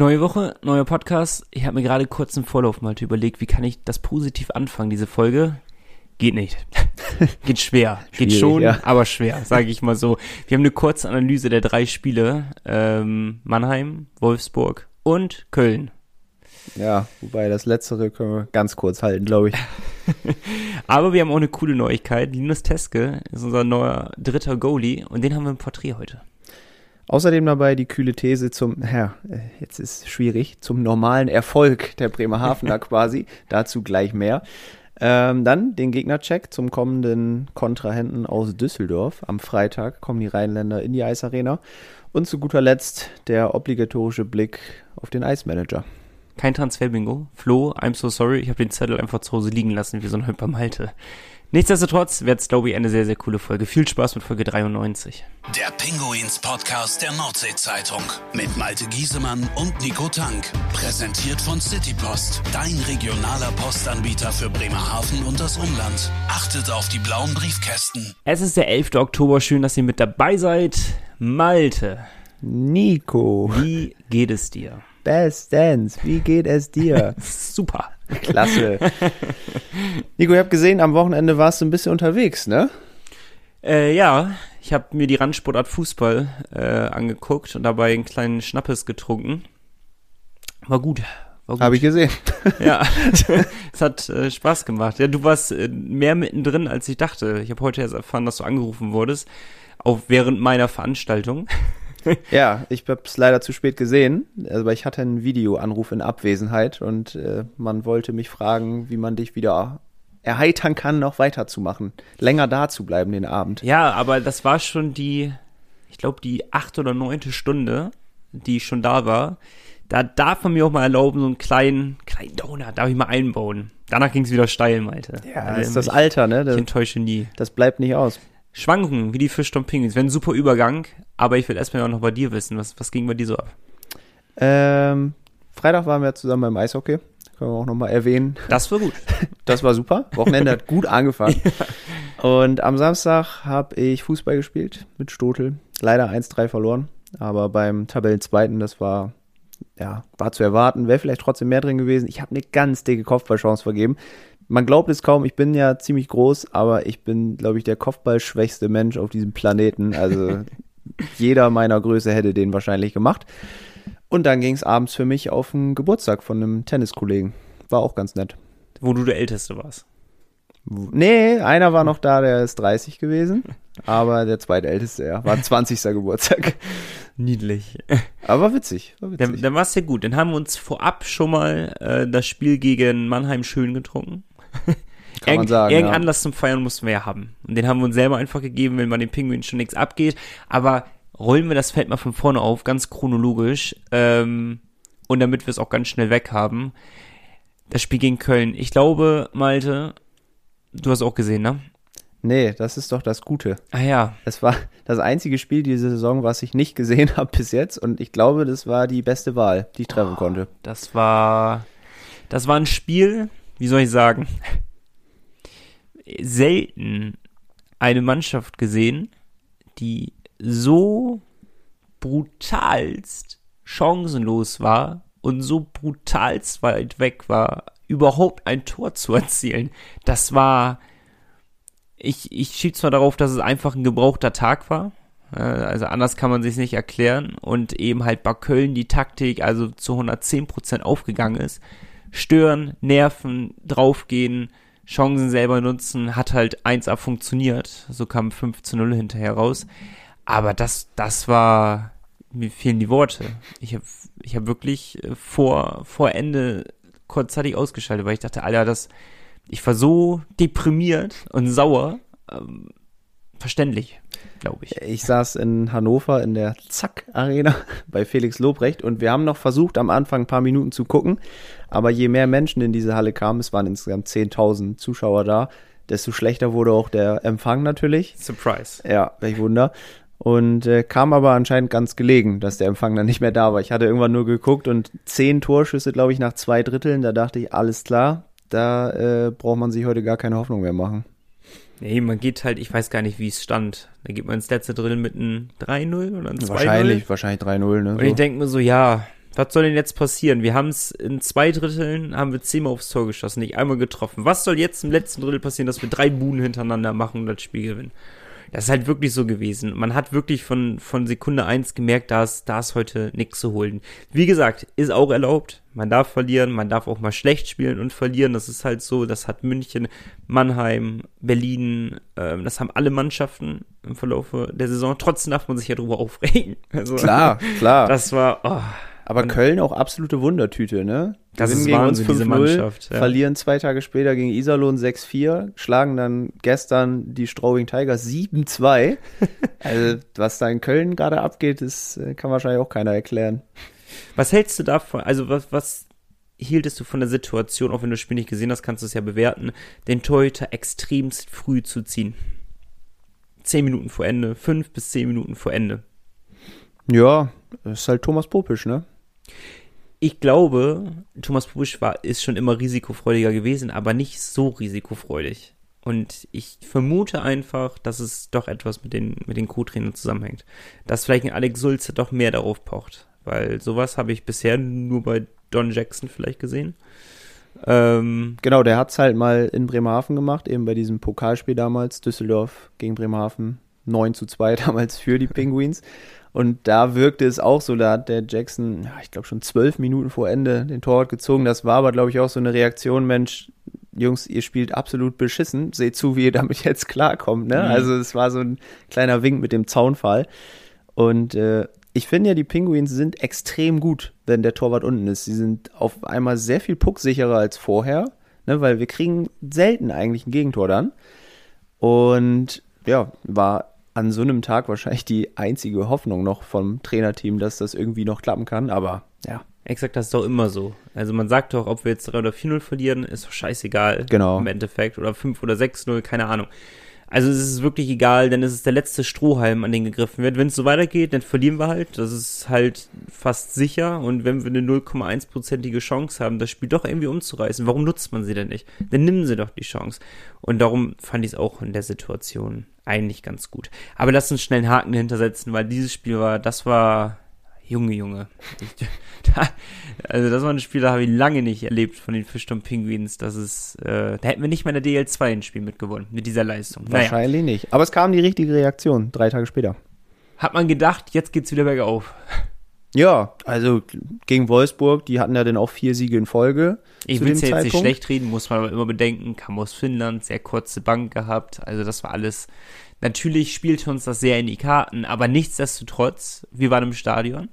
Neue Woche, neuer Podcast. Ich habe mir gerade kurz im Vorlauf mal überlegt, wie kann ich das positiv anfangen, diese Folge. Geht nicht. Geht schwer. Geht schon, ja. aber schwer, sage ich mal so. Wir haben eine kurze Analyse der drei Spiele. Ähm, Mannheim, Wolfsburg und Köln. Ja, wobei das letztere können wir ganz kurz halten, glaube ich. Aber wir haben auch eine coole Neuigkeit. Linus Teske ist unser neuer dritter Goalie und den haben wir im Porträt heute. Außerdem dabei die kühle These zum, ja, äh, jetzt ist schwierig, zum normalen Erfolg der Bremerhavener quasi. Dazu gleich mehr. Ähm, dann den Gegnercheck zum kommenden Kontrahenten aus Düsseldorf. Am Freitag kommen die Rheinländer in die Eisarena. Und zu guter Letzt der obligatorische Blick auf den Eismanager. Kein Transfer-Bingo. Flo, I'm so sorry, ich habe den Zettel einfach zu Hause liegen lassen, wie so ein Hüpper Malte. Nichtsdestotrotz wird es, glaube ich, eine sehr, sehr coole Folge. Viel Spaß mit Folge 93. Der Pinguins Podcast der Nordsee-Zeitung mit Malte Giesemann und Nico Tank. Präsentiert von Citypost, dein regionaler Postanbieter für Bremerhaven und das Umland. Achtet auf die blauen Briefkästen. Es ist der 11. Oktober, schön, dass ihr mit dabei seid. Malte, Nico, wie geht es dir? bestens, wie geht es dir? Super. Klasse. Nico, ich habe gesehen, am Wochenende warst du ein bisschen unterwegs, ne? Äh, ja, ich habe mir die Randsportart Fußball äh, angeguckt und dabei einen kleinen Schnappes getrunken. War gut. War gut. Habe ich gesehen. Ja, es hat äh, Spaß gemacht. Ja, du warst äh, mehr mittendrin, als ich dachte. Ich habe heute erst erfahren, dass du angerufen wurdest, auch während meiner Veranstaltung. Ja, ich habe es leider zu spät gesehen, aber ich hatte einen Videoanruf in Abwesenheit und äh, man wollte mich fragen, wie man dich wieder erheitern kann, noch weiterzumachen, länger da zu bleiben den Abend. Ja, aber das war schon die, ich glaube, die achte oder neunte Stunde, die ich schon da war. Da darf man mir auch mal erlauben, so einen kleinen, kleinen Donut darf ich mal einbauen. Danach ging es wieder steil, Malte. Ja, Also, das ist das ich, Alter, ne? Ich Das, enttäusche nie. das bleibt nicht aus. Schwanken, wie die Fischton Penguins. Wäre ein super Übergang, aber ich will erstmal auch noch bei dir wissen, was, was ging bei dir so ab? Ähm, Freitag waren wir zusammen beim Eishockey. Können wir auch nochmal erwähnen. Das war gut. Das war super. Wochenende hat gut angefangen. Und am Samstag habe ich Fußball gespielt mit Stotel. Leider 1-3 verloren. Aber beim Tabellenzweiten, das war, ja, war zu erwarten. Wäre vielleicht trotzdem mehr drin gewesen. Ich habe eine ganz dicke Kopfballchance vergeben. Man glaubt es kaum, ich bin ja ziemlich groß, aber ich bin, glaube ich, der Kopfballschwächste Mensch auf diesem Planeten. Also jeder meiner Größe hätte den wahrscheinlich gemacht. Und dann ging es abends für mich auf den Geburtstag von einem Tenniskollegen. War auch ganz nett. Wo du der Älteste warst. Nee, einer war noch da, der ist 30 gewesen. Aber der zweitälteste, ja, war 20. Geburtstag. Niedlich. Aber witzig, war Dann, witzig. dann war es ja gut. Dann haben wir uns vorab schon mal äh, das Spiel gegen Mannheim schön getrunken. Kann man sagen, Irgendeinen ja. Anlass zum Feiern mussten wir ja haben. Und den haben wir uns selber einfach gegeben, wenn man den Pinguinen schon nichts abgeht. Aber rollen wir das Feld mal von vorne auf, ganz chronologisch. Ähm, und damit wir es auch ganz schnell weg haben. Das Spiel gegen Köln. Ich glaube, Malte, du hast auch gesehen, ne? Nee, das ist doch das Gute. Ah ja, Es war das einzige Spiel diese Saison, was ich nicht gesehen habe bis jetzt. Und ich glaube, das war die beste Wahl, die ich treffen konnte. Das war, das war ein Spiel, wie soll ich sagen, selten eine Mannschaft gesehen, die so brutalst chancenlos war und so brutalst weit weg war, überhaupt ein Tor zu erzielen. Das war, ich, ich schieb's mal darauf, dass es einfach ein gebrauchter Tag war. Äh, Also anders kann man sich nicht erklären und eben halt bei Köln die Taktik also zu 110% aufgegangen ist. Stören, nerven, draufgehen, Chancen selber nutzen, hat halt 1A funktioniert. So kam 5 zu 0 hinterher raus. Aber das, das war, mir fehlen die Worte. Ich habe ich hab wirklich äh, vor, vor Ende kurzzeitig ausgeschaltet, weil ich dachte, Alter, das, ich war so deprimiert und sauer. Ähm, verständlich, glaube ich. Ich saß in Hannover in der Zack-Arena bei Felix Lobrecht und wir haben noch versucht, am Anfang ein paar Minuten zu gucken. Aber je mehr Menschen in diese Halle kamen, es waren insgesamt 10.000 Zuschauer da, desto schlechter wurde auch der Empfang natürlich. Surprise. Ja, welch Wunder. Und äh, kam aber anscheinend ganz gelegen, dass der Empfang dann nicht mehr da war. Ich hatte irgendwann nur geguckt und zehn Torschüsse, glaube ich, nach zwei Dritteln. Da dachte ich, alles klar, da äh, braucht man sich heute gar keine Hoffnung mehr machen. Nee, man geht halt, ich weiß gar nicht, wie es stand. Da geht man ins letzte Drittel mit einem 3-0 oder einem 2-0. Wahrscheinlich, wahrscheinlich 3-0, ne? Und ich denke mir so, ja, was soll denn jetzt passieren? Wir haben es in zwei Dritteln, haben wir zehnmal aufs Tor geschossen, nicht einmal getroffen. Was soll jetzt im letzten Drittel passieren, dass wir drei Buden hintereinander machen und das Spiel gewinnen? Das ist halt wirklich so gewesen. Man hat wirklich von, von Sekunde eins gemerkt, da ist, da ist heute nichts zu holen. Wie gesagt, ist auch erlaubt. Man darf verlieren, man darf auch mal schlecht spielen und verlieren. Das ist halt so. Das hat München, Mannheim, Berlin, ähm, das haben alle Mannschaften im Verlauf der Saison. Trotzdem darf man sich ja drüber aufregen. Also, klar, klar. Das war, oh, aber und Köln auch absolute Wundertüte, ne? Das ist gegen Wahnsinn, uns 5-0, ja. verlieren zwei Tage später gegen Iserlohn 6-4, schlagen dann gestern die Straubing Tigers 7-2. also, was da in Köln gerade abgeht, das äh, kann wahrscheinlich auch keiner erklären. Was hältst du davon? Also, was, was hieltest du von der Situation, auch wenn du das Spiel nicht gesehen hast, kannst du es ja bewerten, den Torhüter extremst früh zu ziehen? Zehn Minuten vor Ende, fünf bis zehn Minuten vor Ende. Ja, ist halt Thomas Popisch, ne? Ich glaube, Thomas Pusch war, ist schon immer risikofreudiger gewesen, aber nicht so risikofreudig. Und ich vermute einfach, dass es doch etwas mit den, mit den Co-Trainern zusammenhängt. Dass vielleicht ein Alex Sulze doch mehr darauf pocht. Weil sowas habe ich bisher nur bei Don Jackson vielleicht gesehen. Ähm, genau, der hat es halt mal in Bremerhaven gemacht, eben bei diesem Pokalspiel damals, Düsseldorf gegen Bremerhaven, 9 zu 2 damals für die Penguins. Und da wirkte es auch so, da hat der Jackson, ja, ich glaube schon zwölf Minuten vor Ende den Torwart gezogen. Das war aber, glaube ich, auch so eine Reaktion, Mensch, Jungs, ihr spielt absolut beschissen, seht zu, wie ihr damit jetzt klarkommt. Ne? Mhm. Also es war so ein kleiner Wink mit dem Zaunfall. Und äh, ich finde ja, die Penguins sind extrem gut, wenn der Torwart unten ist. Sie sind auf einmal sehr viel pucksicherer als vorher, ne? weil wir kriegen selten eigentlich ein Gegentor dann. Und ja, war an so einem Tag wahrscheinlich die einzige Hoffnung noch vom Trainerteam, dass das irgendwie noch klappen kann, aber ja. Exakt, das ist doch immer so. Also man sagt doch, ob wir jetzt 3 oder 4-0 verlieren, ist doch scheißegal. Genau. Im Endeffekt. Oder 5 oder 6-0, keine Ahnung. Also es ist wirklich egal, denn es ist der letzte Strohhalm, an den gegriffen wird. Wenn es so weitergeht, dann verlieren wir halt. Das ist halt fast sicher. Und wenn wir eine 0,1-prozentige Chance haben, das Spiel doch irgendwie umzureißen, warum nutzt man sie denn nicht? Dann nehmen sie doch die Chance. Und darum fand ich es auch in der Situation eigentlich ganz gut. Aber lass uns schnell einen Haken dahinter setzen, weil dieses Spiel war, das war Junge, Junge. da, also das war ein Spiel, da habe ich lange nicht erlebt von den Fischturm Penguins. Das ist, äh, da hätten wir nicht mal in der DL2 ein Spiel mitgewonnen, mit dieser Leistung. Wahrscheinlich naja. nicht. Aber es kam die richtige Reaktion, drei Tage später. Hat man gedacht, jetzt geht's wieder bergauf. Ja, also gegen Wolfsburg, die hatten ja dann auch vier Siege in Folge. Ich will es ja jetzt nicht schlecht reden, muss man aber immer bedenken, kam aus Finnland, sehr kurze Bank gehabt. Also das war alles Natürlich spielte uns das sehr in die Karten, aber nichtsdestotrotz, wir waren im Stadion.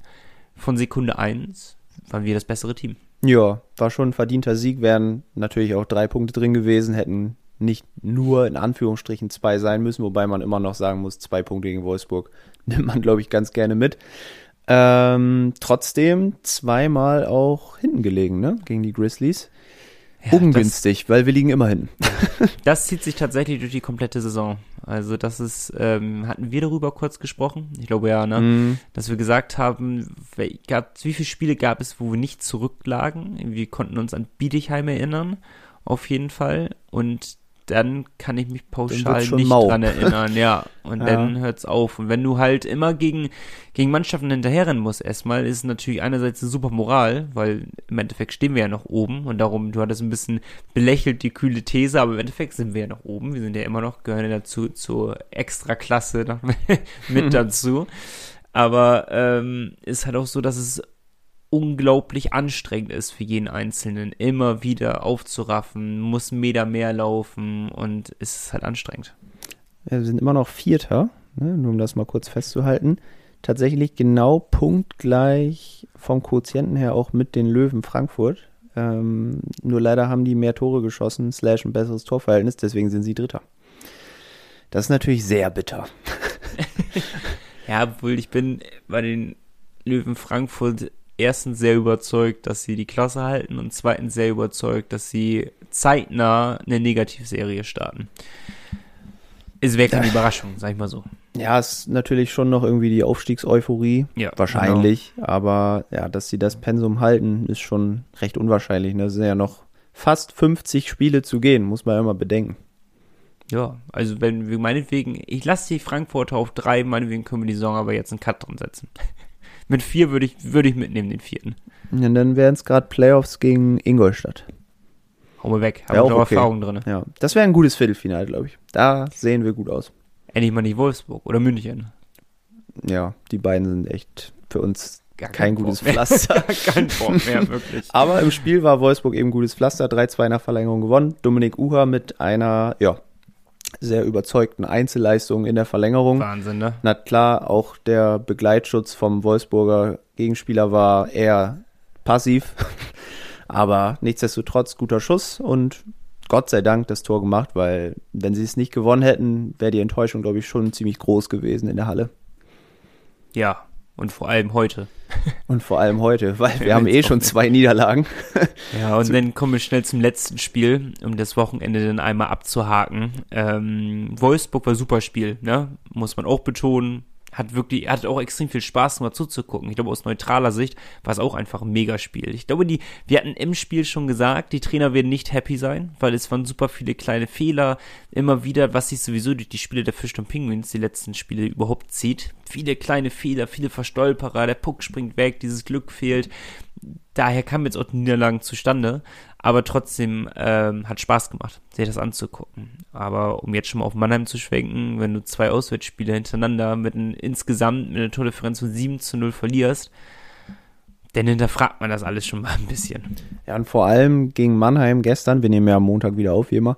Von Sekunde 1 waren wir das bessere Team. Ja, war schon ein verdienter Sieg, wären natürlich auch drei Punkte drin gewesen, hätten nicht nur in Anführungsstrichen zwei sein müssen, wobei man immer noch sagen muss, zwei Punkte gegen Wolfsburg nimmt man, glaube ich, ganz gerne mit. Ähm, trotzdem zweimal auch hinten gelegen, ne? Gegen die Grizzlies. Ja, Ungünstig, das, weil wir liegen immer hinten. Das zieht sich tatsächlich durch die komplette Saison. Also das ist, ähm, hatten wir darüber kurz gesprochen? Ich glaube ja, ne? Mm. Dass wir gesagt haben, gab, wie viele Spiele gab es, wo wir nicht zurücklagen? Wir konnten uns an Bietigheim erinnern, auf jeden Fall. Und dann kann ich mich pauschal nicht mau. dran erinnern, ja. Und ja. dann hört's auf. Und wenn du halt immer gegen, gegen Mannschaften hinterherrennen musst, erstmal, ist es natürlich einerseits eine super Moral, weil im Endeffekt stehen wir ja noch oben und darum, du hattest ein bisschen belächelt die kühle These, aber im Endeffekt sind wir ja noch oben. Wir sind ja immer noch, gehören ja dazu, zur Extraklasse mit dazu. Aber ähm, ist halt auch so, dass es unglaublich anstrengend ist für jeden Einzelnen, immer wieder aufzuraffen, muss einen Meter mehr laufen und es ist halt anstrengend. Ja, wir sind immer noch Vierter, ne, nur um das mal kurz festzuhalten. Tatsächlich genau punktgleich vom Quotienten her auch mit den Löwen Frankfurt. Ähm, nur leider haben die mehr Tore geschossen, slash ein besseres Torverhältnis, deswegen sind sie Dritter. Das ist natürlich sehr bitter. ja, obwohl ich bin bei den Löwen Frankfurt erstens sehr überzeugt, dass sie die Klasse halten und zweitens sehr überzeugt, dass sie zeitnah eine Negativserie starten. Es wäre keine Überraschung, sag ich mal so. Ja, ist natürlich schon noch irgendwie die Aufstiegseuphorie. Ja, wahrscheinlich. Genau. Aber ja, dass sie das Pensum halten, ist schon recht unwahrscheinlich. Ne? Es sind ja noch fast 50 Spiele zu gehen, muss man ja immer bedenken. Ja, also wenn wir meinetwegen, ich lasse die Frankfurter auf drei, meinetwegen können wir die Saison aber jetzt einen Cut dran setzen. Mit vier würde ich, würde ich mitnehmen, den vierten. Und dann wären es gerade Playoffs gegen Ingolstadt. Hau mal weg. Haben auch wir auch okay. Erfahrung drin. Ja, das wäre ein gutes Viertelfinale, glaube ich. Da sehen wir gut aus. Endlich mal nicht Wolfsburg oder München. Ja, die beiden sind echt für uns kein keinen gutes Bock. Pflaster. Kein Bock mehr, wirklich. Aber im Spiel war Wolfsburg eben gutes Pflaster, 3-2 nach Verlängerung gewonnen. Dominik Uha mit einer, ja, sehr überzeugten Einzelleistung in der Verlängerung. Wahnsinn, ne? Na klar, auch der Begleitschutz vom Wolfsburger Gegenspieler war eher passiv. Aber nichtsdestotrotz guter Schuss und Gott sei Dank das Tor gemacht, weil wenn sie es nicht gewonnen hätten, wäre die Enttäuschung, glaube ich, schon ziemlich groß gewesen in der Halle. Ja. Und vor allem heute. Und vor allem heute, weil wir haben eh schon zwei Niederlagen. Ja, und dann kommen wir schnell zum letzten Spiel, um das Wochenende dann einmal abzuhaken. Ähm, Wolfsburg war super Spiel, ne? Muss man auch betonen. Hat wirklich, hat auch extrem viel Spaß mal zuzugucken. Ich glaube, aus neutraler Sicht war es auch einfach ein Megaspiel. Ich glaube, die, wir hatten im Spiel schon gesagt, die Trainer werden nicht happy sein, weil es waren super viele kleine Fehler. Immer wieder, was sich sowieso durch die Spiele der Fisch und Penguins, die letzten Spiele überhaupt zieht. Viele kleine Fehler, viele Verstolperer, der Puck springt weg, dieses Glück fehlt daher kamen jetzt auch die Niederlagen zustande, aber trotzdem ähm, hat Spaß gemacht, sich das anzugucken. Aber um jetzt schon mal auf Mannheim zu schwenken, wenn du zwei Auswärtsspiele hintereinander mit einem, insgesamt mit einer Tordifferenz von 7 zu 0 verlierst, dann hinterfragt man das alles schon mal ein bisschen. Ja, und vor allem gegen Mannheim gestern, wir nehmen ja am Montag wieder auf, wie immer,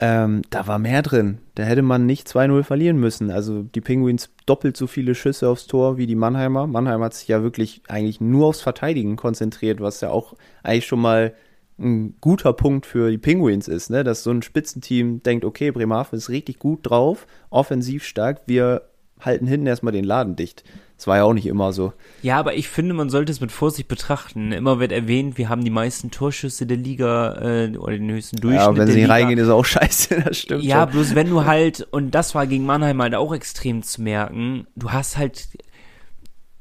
ähm, da war mehr drin. Da hätte man nicht 2-0 verlieren müssen. Also die Penguins doppelt so viele Schüsse aufs Tor wie die Mannheimer. Mannheim hat sich ja wirklich eigentlich nur aufs Verteidigen konzentriert, was ja auch eigentlich schon mal ein guter Punkt für die Penguins ist, ne? dass so ein Spitzenteam denkt, okay, Bremerhaven ist richtig gut drauf, offensiv stark, wir halten hinten erstmal den Laden dicht. Das war ja auch nicht immer so. Ja, aber ich finde, man sollte es mit Vorsicht betrachten. Immer wird erwähnt, wir haben die meisten Torschüsse der Liga äh, oder den höchsten Durchschnitt Ja, wenn der sie nicht Liga. reingehen, ist auch scheiße, das stimmt Ja, schon. bloß wenn du halt, und das war gegen Mannheim halt auch extrem zu merken, du hast halt,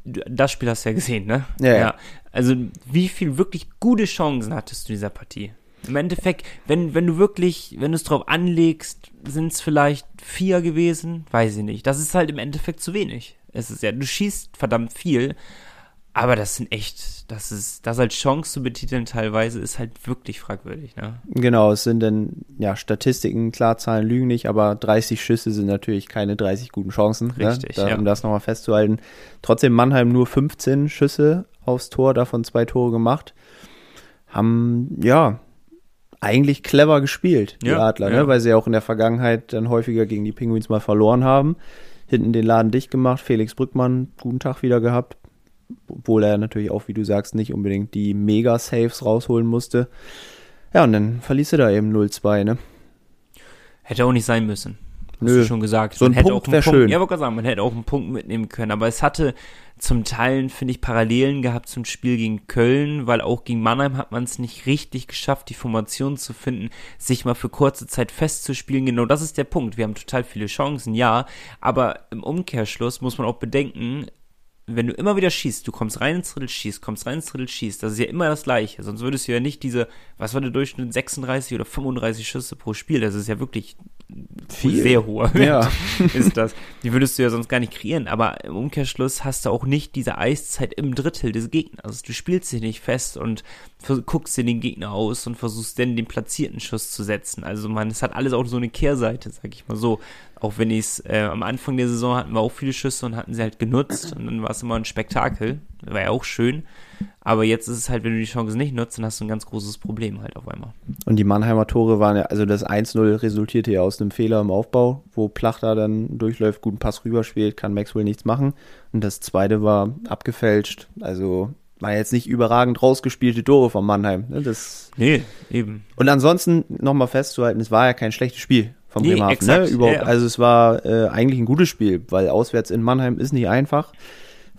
das Spiel hast du ja gesehen, ne? Ja, ja. Also, wie viel wirklich gute Chancen hattest du in dieser Partie? Im Endeffekt, wenn, wenn du wirklich, wenn du es drauf anlegst, sind es vielleicht vier gewesen, weiß ich nicht. Das ist halt im Endeffekt zu wenig. Es ist ja, du schießt verdammt viel, aber das sind echt, das ist, das als Chance zu betiteln teilweise ist halt wirklich fragwürdig, ne? Genau, es sind dann, ja, Statistiken, klar, Zahlen lügen nicht, aber 30 Schüsse sind natürlich keine 30 guten Chancen. Richtig, ne? da, ja. Um das nochmal festzuhalten. Trotzdem Mannheim nur 15 Schüsse aufs Tor, davon zwei Tore gemacht. Haben, ja, eigentlich clever gespielt, die Ja, Adler, ja. ne? weil sie auch in der Vergangenheit dann häufiger gegen die Penguins mal verloren haben. Hinten den Laden dicht gemacht, Felix Brückmann, guten Tag wieder gehabt. Obwohl er natürlich auch, wie du sagst, nicht unbedingt die Mega-Saves rausholen musste. Ja, und dann verließ er da eben 0-2, ne? Hätte auch nicht sein müssen. Hast Nö. du schon gesagt. So ein Man hätte Punkt auch einen wär Punkt, schön. Ja, wollte gerade sagen, man hätte auch einen Punkt mitnehmen können. Aber es hatte zum Teil, finde ich, Parallelen gehabt zum Spiel gegen Köln, weil auch gegen Mannheim hat man es nicht richtig geschafft, die Formation zu finden, sich mal für kurze Zeit festzuspielen. Genau das ist der Punkt. Wir haben total viele Chancen, ja. Aber im Umkehrschluss muss man auch bedenken, wenn du immer wieder schießt, du kommst rein ins Drittel, schießt, kommst rein ins Drittel, schießt, das ist ja immer das Gleiche. Sonst würdest du ja nicht diese, was war der Durchschnitt, 36 oder 35 Schüsse pro Spiel. Das ist ja wirklich Viel. sehr hoher Ja. Wert, ist das. Die würdest du ja sonst gar nicht kreieren. Aber im Umkehrschluss hast du auch nicht diese Eiszeit im Drittel des Gegners. Du spielst dich nicht fest und guckst dir den Gegner aus und versuchst dann den platzierten Schuss zu setzen. Also man, es hat alles auch so eine Kehrseite, sag ich mal so. Auch wenn ich es, äh, am Anfang der Saison hatten wir auch viele Schüsse und hatten sie halt genutzt und dann war es immer ein Spektakel. War ja auch schön. Aber jetzt ist es halt, wenn du die Chance nicht nutzt, dann hast du ein ganz großes Problem halt auf einmal. Und die Mannheimer Tore waren ja, also das 1-0 resultierte ja aus einem Fehler im Aufbau, wo Plachter dann durchläuft, guten Pass rüberspielt, kann Maxwell nichts machen. Und das zweite war abgefälscht. Also war jetzt nicht überragend rausgespielte Tore von Mannheim. Ne? Das Nee, eben. und ansonsten nochmal festzuhalten, es war ja kein schlechtes Spiel von Nee, Bremerhaven. exakt, ne? Überhaupt, ja. Also es war äh, eigentlich ein gutes Spiel, weil auswärts in Mannheim ist nicht einfach.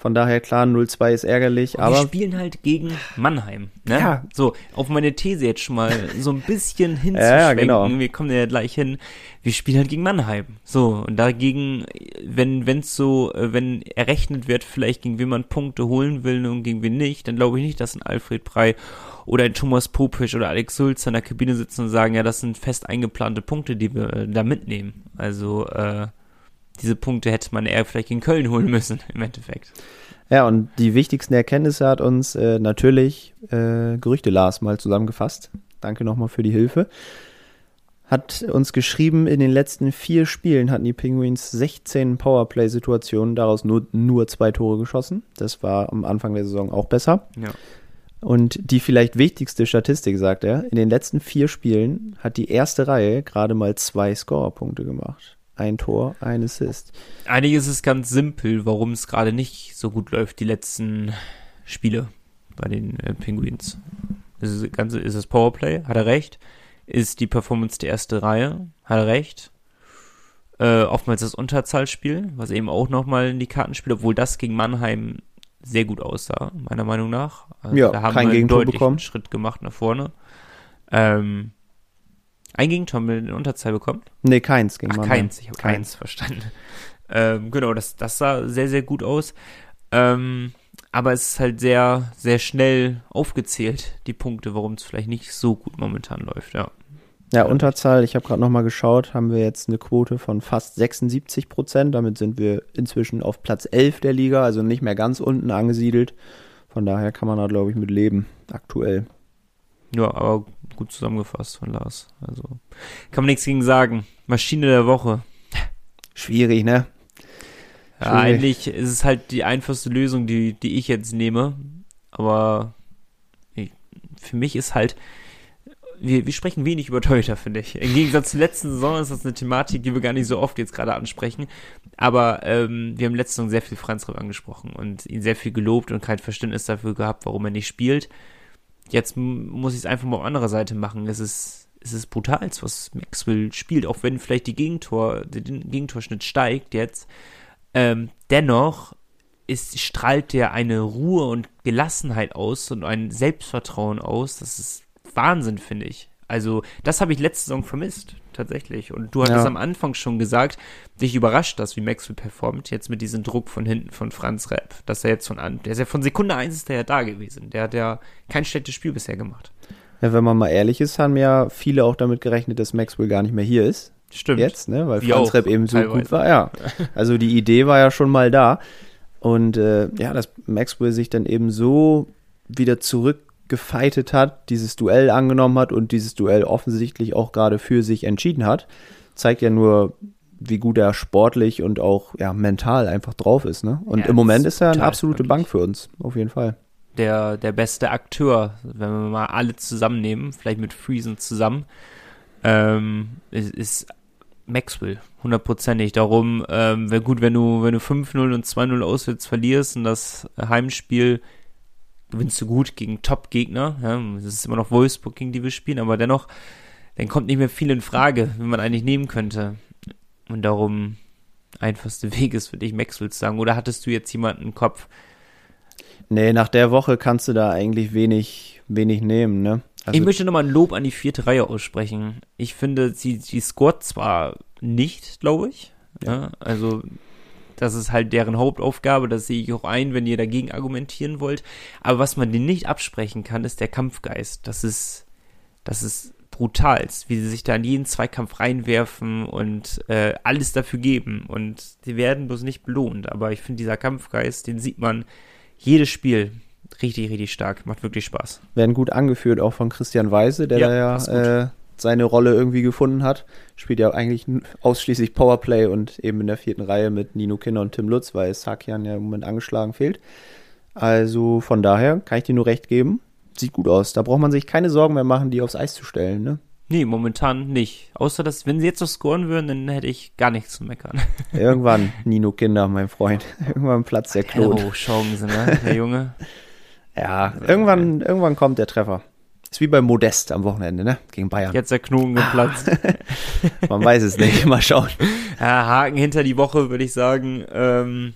Von daher klar, 0-2 ist ärgerlich, wir aber spielen halt gegen Mannheim. Ne? Ja. So, auf meine These jetzt schon mal so ein bisschen Ja, hinzuschwenken. genau. Wir kommen ja gleich hin. Wir spielen halt gegen Mannheim. So, und dagegen, wenn wenn's so, äh, wenn errechnet wird, vielleicht gegen wen man Punkte holen will und gegen wen nicht, dann glaube ich nicht, dass ein Alfred Brei oder ein Thomas Popisch oder Alex Sulz in der Kabine sitzen und sagen, ja, das sind fest eingeplante Punkte, die wir äh, da mitnehmen. Also, äh, diese Punkte hätte man eher vielleicht gegen Köln holen müssen, im Endeffekt. Ja, und die wichtigsten Erkenntnisse hat uns äh, natürlich äh, Gerüchte Lars mal zusammengefasst. Danke nochmal für die Hilfe. Hat uns geschrieben, in den letzten vier Spielen hatten die Penguins 16 Powerplay-Situationen, daraus nur, nur zwei Tore geschossen. Das war am Anfang der Saison auch besser. Ja. Und die vielleicht wichtigste Statistik, sagt er, in den letzten vier Spielen hat die erste Reihe gerade mal zwei Scorerpunkte gemacht. Ein Tor, ein Assist. Eigentlich ist es ganz simpel, warum es gerade nicht so gut läuft, die letzten Spiele bei den äh, Penguins. Ist es, Ganze, ist es Powerplay? Hat er recht? Ist die Performance der erste Reihe? Hat er recht? Äh, oftmals das Unterzahlspiel, was eben auch nochmal in die Karten spielt, obwohl das gegen Mannheim sehr gut aussah, meiner Meinung nach. Also Ja, da haben kein wir einen Gegentor deutlichen bekommen. Schritt gemacht nach vorne. Ähm, ein Gegentor in Unterzahl bekommen. Nee, keins gegen Ach, Mannheim. keins, ich habe keins verstanden. Ähm, genau, das, das sah sehr, sehr gut aus. Ähm, aber es ist halt sehr, sehr schnell aufgezählt, die Punkte, warum es vielleicht nicht so gut momentan läuft, ja. Ja, Unterzahl, ich habe gerade nochmal geschaut, haben wir jetzt eine Quote von fast 76 Prozent. Damit sind wir inzwischen auf Platz 11 der Liga, also nicht mehr ganz unten angesiedelt. Von daher kann man da, glaube ich, mit leben, aktuell. Ja, aber gut zusammengefasst von Lars. Also kann man nichts gegen sagen. Maschine der Woche. Schwierig, ne? Ja, Schwierig. eigentlich ist es halt die einfachste Lösung, die, die ich jetzt nehme. Aber ich, für mich ist halt, wir, wir sprechen wenig über Torhüter, finde ich. Im Gegensatz zur letzten Saison ist das eine Thematik, die wir gar nicht so oft jetzt gerade ansprechen. Aber ähm, wir haben letzte Saison sehr viel Franz Repp angesprochen und ihn sehr viel gelobt und kein Verständnis dafür gehabt, warum er nicht spielt. Jetzt muss ich es einfach mal auf andere Seite machen. Es ist, es ist brutal, was Maxwell spielt, auch wenn vielleicht die Gegentor, der Gegentorschnitt steigt jetzt. Ähm, dennoch ist, strahlt der eine Ruhe und Gelassenheit aus und ein Selbstvertrauen aus. Das ist Wahnsinn, finde ich. Also, das habe ich letzte Saison vermisst, tatsächlich. Und du hattest Ja. am Anfang schon gesagt, dich überrascht das, wie Maxwell performt, jetzt mit diesem Druck von hinten von Franz Repp. Dass er jetzt von an, der ist ja von Sekunde eins ist der ja da gewesen. Der hat ja kein schlechtes Spiel bisher gemacht. Ja, wenn man mal ehrlich ist, haben ja viele auch damit gerechnet, dass Maxwell gar nicht mehr hier ist. Stimmt. Jetzt, ne? Weil Wir Franz Repp eben so teilweise. gut war. Ja. Also die Idee war ja schon mal da. Und äh, ja, dass Maxwell sich dann eben so wieder zurückgefeitet hat, dieses Duell angenommen hat und dieses Duell offensichtlich auch gerade für sich entschieden hat, zeigt ja nur, wie gut er sportlich und auch ja, mental einfach drauf ist. Ne? Und Ja, im Moment ist ist er eine absolute wirklich. Bank für uns, auf jeden Fall. der, der beste Akteur, wenn wir mal alle zusammennehmen, vielleicht mit Friesen zusammen, ähm, ist, ist Maxwell, hundertprozentig. Darum ähm, wäre gut, wenn du, wenn du 5-0 und 2-0 auswärts verlierst und das Heimspiel gewinnst du gut gegen Top-Gegner. Ja, es ist immer noch Wolfsburg, gegen die wir spielen, aber dennoch, dann kommt nicht mehr viel in Frage, wie man eigentlich nehmen könnte. Und darum, einfachste Weg ist für dich, Maxwell zu sagen. Oder hattest du jetzt jemanden im Kopf, Nee, nach der Woche kannst du da eigentlich wenig, wenig nehmen, ne? ich möchte nochmal ein Lob an die vierte Reihe aussprechen. Ich finde, sie, sie scoret zwar nicht, glaube ich. Ja. also, das ist halt deren Hauptaufgabe. Das sehe ich auch ein, wenn ihr dagegen argumentieren wollt. Aber was man denen nicht absprechen kann, ist der Kampfgeist. Das ist, das ist brutal, wie sie sich da in jeden Zweikampf reinwerfen und äh, alles dafür geben. Und sie werden bloß nicht belohnt. Aber ich finde, dieser Kampfgeist, den sieht man jedes Spiel richtig, richtig stark. Macht wirklich Spaß. werden gut angeführt, auch von Christian Weise, der Ja, da ja äh, seine Rolle irgendwie gefunden hat. Spielt ja eigentlich ausschließlich Powerplay und eben in der vierten Reihe mit Nino Kinner und Tim Lutz, weil Sakian ja im Moment angeschlagen fehlt. Also von daher kann ich dir nur recht geben. Sieht gut aus. Da braucht man sich keine Sorgen mehr machen, die aufs Eis zu stellen. Ne? Nee, momentan nicht. Außer, dass, wenn sie jetzt noch scoren würden, dann hätte ich gar nichts zu meckern. Irgendwann, Nino Kinder, mein Freund. Irgendwann platzt der Klon. Oh, Chance, ne, der Junge. Ja, irgendwann, irgendwann kommt der Treffer. Ist wie bei Modest am Wochenende, ne? Gegen Bayern. Jetzt der Knoten geplatzt. Man weiß es nicht. Mal schauen. Ja, Haken hinter die Woche, würde ich sagen. Ähm,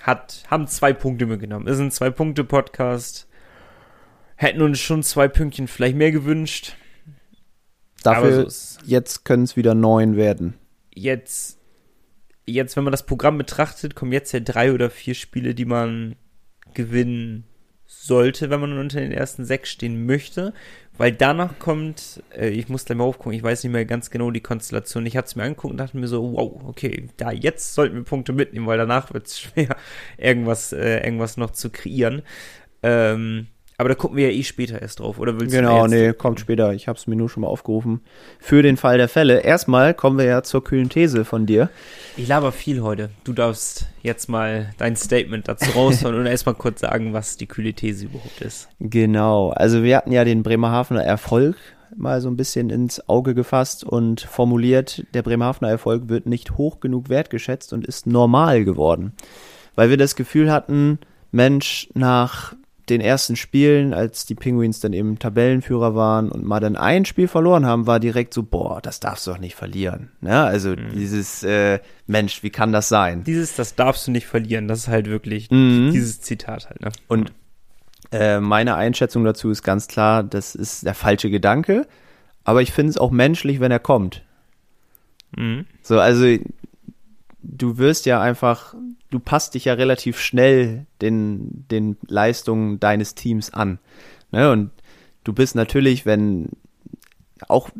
hat, haben zwei Punkte mitgenommen. Ist ein Zwei-Punkte-Podcast. Hätten uns schon zwei Pünktchen vielleicht mehr gewünscht. Dafür, so jetzt können es wieder neun werden. jetzt, jetzt, wenn man das Programm betrachtet, kommen jetzt ja drei oder vier Spiele, die man gewinnen sollte, wenn man unter den ersten sechs stehen möchte, weil danach kommt, äh, ich muss gleich mal aufgucken, ich weiß nicht mehr ganz genau die Konstellation. Ich hatte es mir angeguckt und dachte mir so, wow, okay, da jetzt sollten wir Punkte mitnehmen, weil danach wird es schwer, irgendwas, äh, irgendwas noch zu kreieren. Ähm, aber da gucken wir ja eh später erst drauf, oder willst genau, du nee, kommt später. Ich habe es mir nur schon mal aufgerufen. Für den Fall der Fälle. Erstmal kommen wir ja zur kühlen These von dir. Ich laber viel heute. Du darfst jetzt mal dein Statement dazu raushauen und erstmal kurz sagen, was die kühle These überhaupt ist. Genau, also wir hatten ja den Bremerhavener Erfolg mal so ein bisschen ins Auge gefasst und formuliert, der Bremerhavener Erfolg wird nicht hoch genug wertgeschätzt und ist normal geworden. Weil wir das Gefühl hatten, Mensch, nach den ersten Spielen, als die Penguins dann eben Tabellenführer waren und mal dann ein Spiel verloren haben, war direkt so, boah, das darfst du doch nicht verlieren. Ja, also mhm. dieses, äh, Mensch, wie kann das sein? Dieses, das darfst du nicht verlieren, das ist halt wirklich mhm. dieses Zitat halt. Ne? Und äh, meine Einschätzung dazu ist ganz klar, das ist der falsche Gedanke, aber ich finde es auch menschlich, wenn er kommt. Mhm. So, also du wirst ja einfach, du passt dich ja relativ schnell den, den Leistungen deines Teams an. Ne? Und du bist natürlich, wenn auch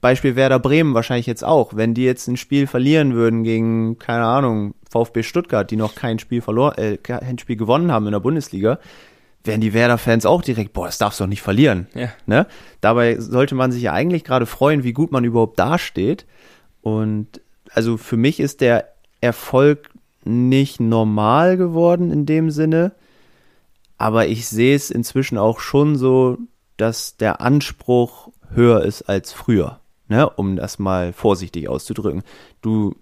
Beispiel Werder Bremen wahrscheinlich jetzt auch, wenn die jetzt ein Spiel verlieren würden gegen, keine Ahnung, VfB Stuttgart, die noch kein Spiel verloren, äh, kein Spiel gewonnen haben in der Bundesliga, wären die Werder-Fans auch direkt, boah, das darfst du doch nicht verlieren. Ja. Ne? Dabei sollte man sich ja eigentlich gerade freuen, wie gut man überhaupt dasteht. Und also für mich ist der Erfolg nicht normal geworden in dem Sinne, aber ich sehe es inzwischen auch schon so, dass der Anspruch höher ist als früher, ne? um das mal vorsichtig auszudrücken. Du,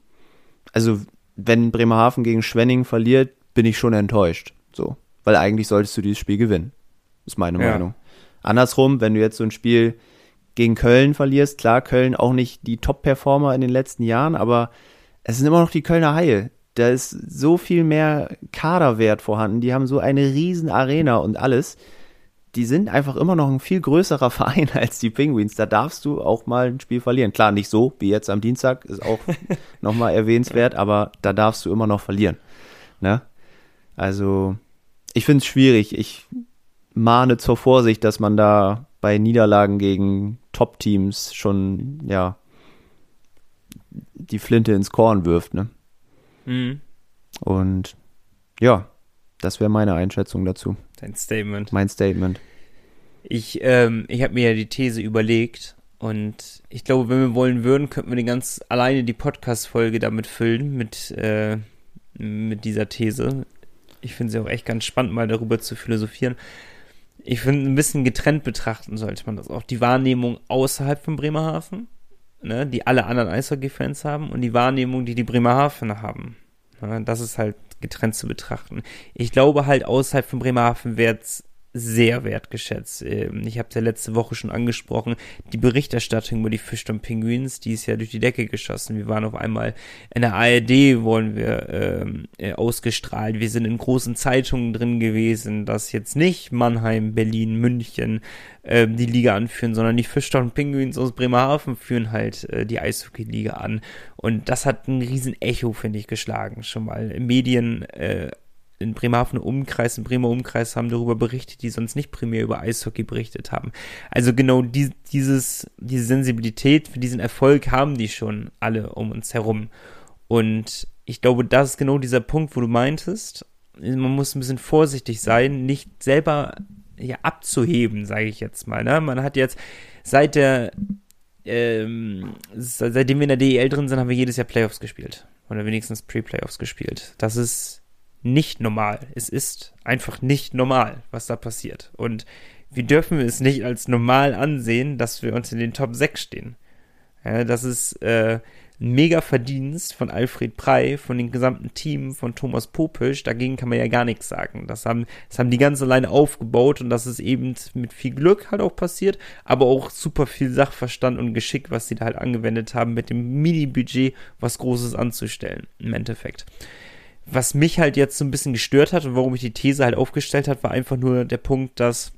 also wenn Bremerhaven gegen Schwenning verliert, bin ich schon enttäuscht, so, weil eigentlich solltest du dieses Spiel gewinnen, ist meine ja. Meinung. Andersrum, wenn du jetzt so ein Spiel gegen Köln verlierst, klar, Köln auch nicht die Top-Performer in den letzten Jahren, aber es sind immer noch die Kölner Haie. Da ist so viel mehr Kaderwert vorhanden. Die haben so eine riesen Arena und alles. Die sind einfach immer noch ein viel größerer Verein als die Penguins. Da darfst du auch mal ein Spiel verlieren. Klar, nicht so wie jetzt am Dienstag, ist auch nochmal erwähnenswert, aber da darfst du immer noch verlieren. Ne? Also, ich finde es schwierig. Ich mahne zur Vorsicht, dass man da bei Niederlagen gegen Top-Teams schon, ja, die Flinte ins Korn wirft, ne? Mhm. Und ja, das wäre meine Einschätzung dazu. Dein Statement. Mein Statement. Ich, ähm, ich habe mir ja die These überlegt und ich glaube, wenn wir wollen würden, könnten wir die ganz alleine die Podcast-Folge damit füllen, mit, äh, mit dieser These. Ich finde sie auch echt ganz spannend, mal darüber zu philosophieren. Ich finde, ein bisschen getrennt betrachten sollte man das auch. Die Wahrnehmung außerhalb von Bremerhaven ne, die alle anderen Eishockey-Fans haben und die Wahrnehmung, die die Bremerhaven haben. Ja, das ist halt getrennt zu betrachten. Ich glaube halt außerhalb von Bremerhaven wäre es sehr wertgeschätzt. Ähm, ich habe es ja letzte Woche schon angesprochen, die Berichterstattung über die Fischton Penguins, die ist ja durch die Decke geschossen. Wir waren auf einmal in der ARD, wollen wir ähm, äh, ausgestrahlt. Wir sind in großen Zeitungen drin gewesen, dass jetzt nicht Mannheim, Berlin, München äh, die Liga anführen, sondern die Fischton Penguins aus Bremerhaven führen halt äh, die Eishockey-Liga an. Und das hat ein riesen Echo, finde ich, geschlagen. Schon mal Medien äh, in Bremerhaven Umkreis, im Bremer Umkreis haben darüber berichtet, die sonst nicht primär über Eishockey berichtet haben. Also genau die, dieses, diese Sensibilität für diesen Erfolg haben die schon alle um uns herum. Und ich glaube, das ist genau dieser Punkt, wo du meintest, man muss ein bisschen vorsichtig sein, nicht selber ja, abzuheben, sage ich jetzt mal. Ne? Man hat jetzt seit der ähm, seitdem wir in der DEL drin sind, haben wir jedes Jahr Playoffs gespielt. Oder wenigstens Pre-Playoffs gespielt. Das ist nicht normal. Es ist einfach nicht normal, was da passiert. Und wir dürfen es nicht als normal ansehen, dass wir uns in den Top 6 stehen. Ja, das ist äh, ein mega Verdienst von Alfred Prey, von dem gesamten Team, von Thomas Popisch. Dagegen kann man ja gar nichts sagen. Das haben, das haben die ganz alleine aufgebaut und das ist eben mit viel Glück halt auch passiert, aber auch super viel Sachverstand und Geschick, was sie da halt angewendet haben, mit dem Mini-Budget was Großes anzustellen, im Endeffekt was mich halt jetzt so ein bisschen gestört hat und warum ich die These halt aufgestellt hat, war einfach nur der Punkt, dass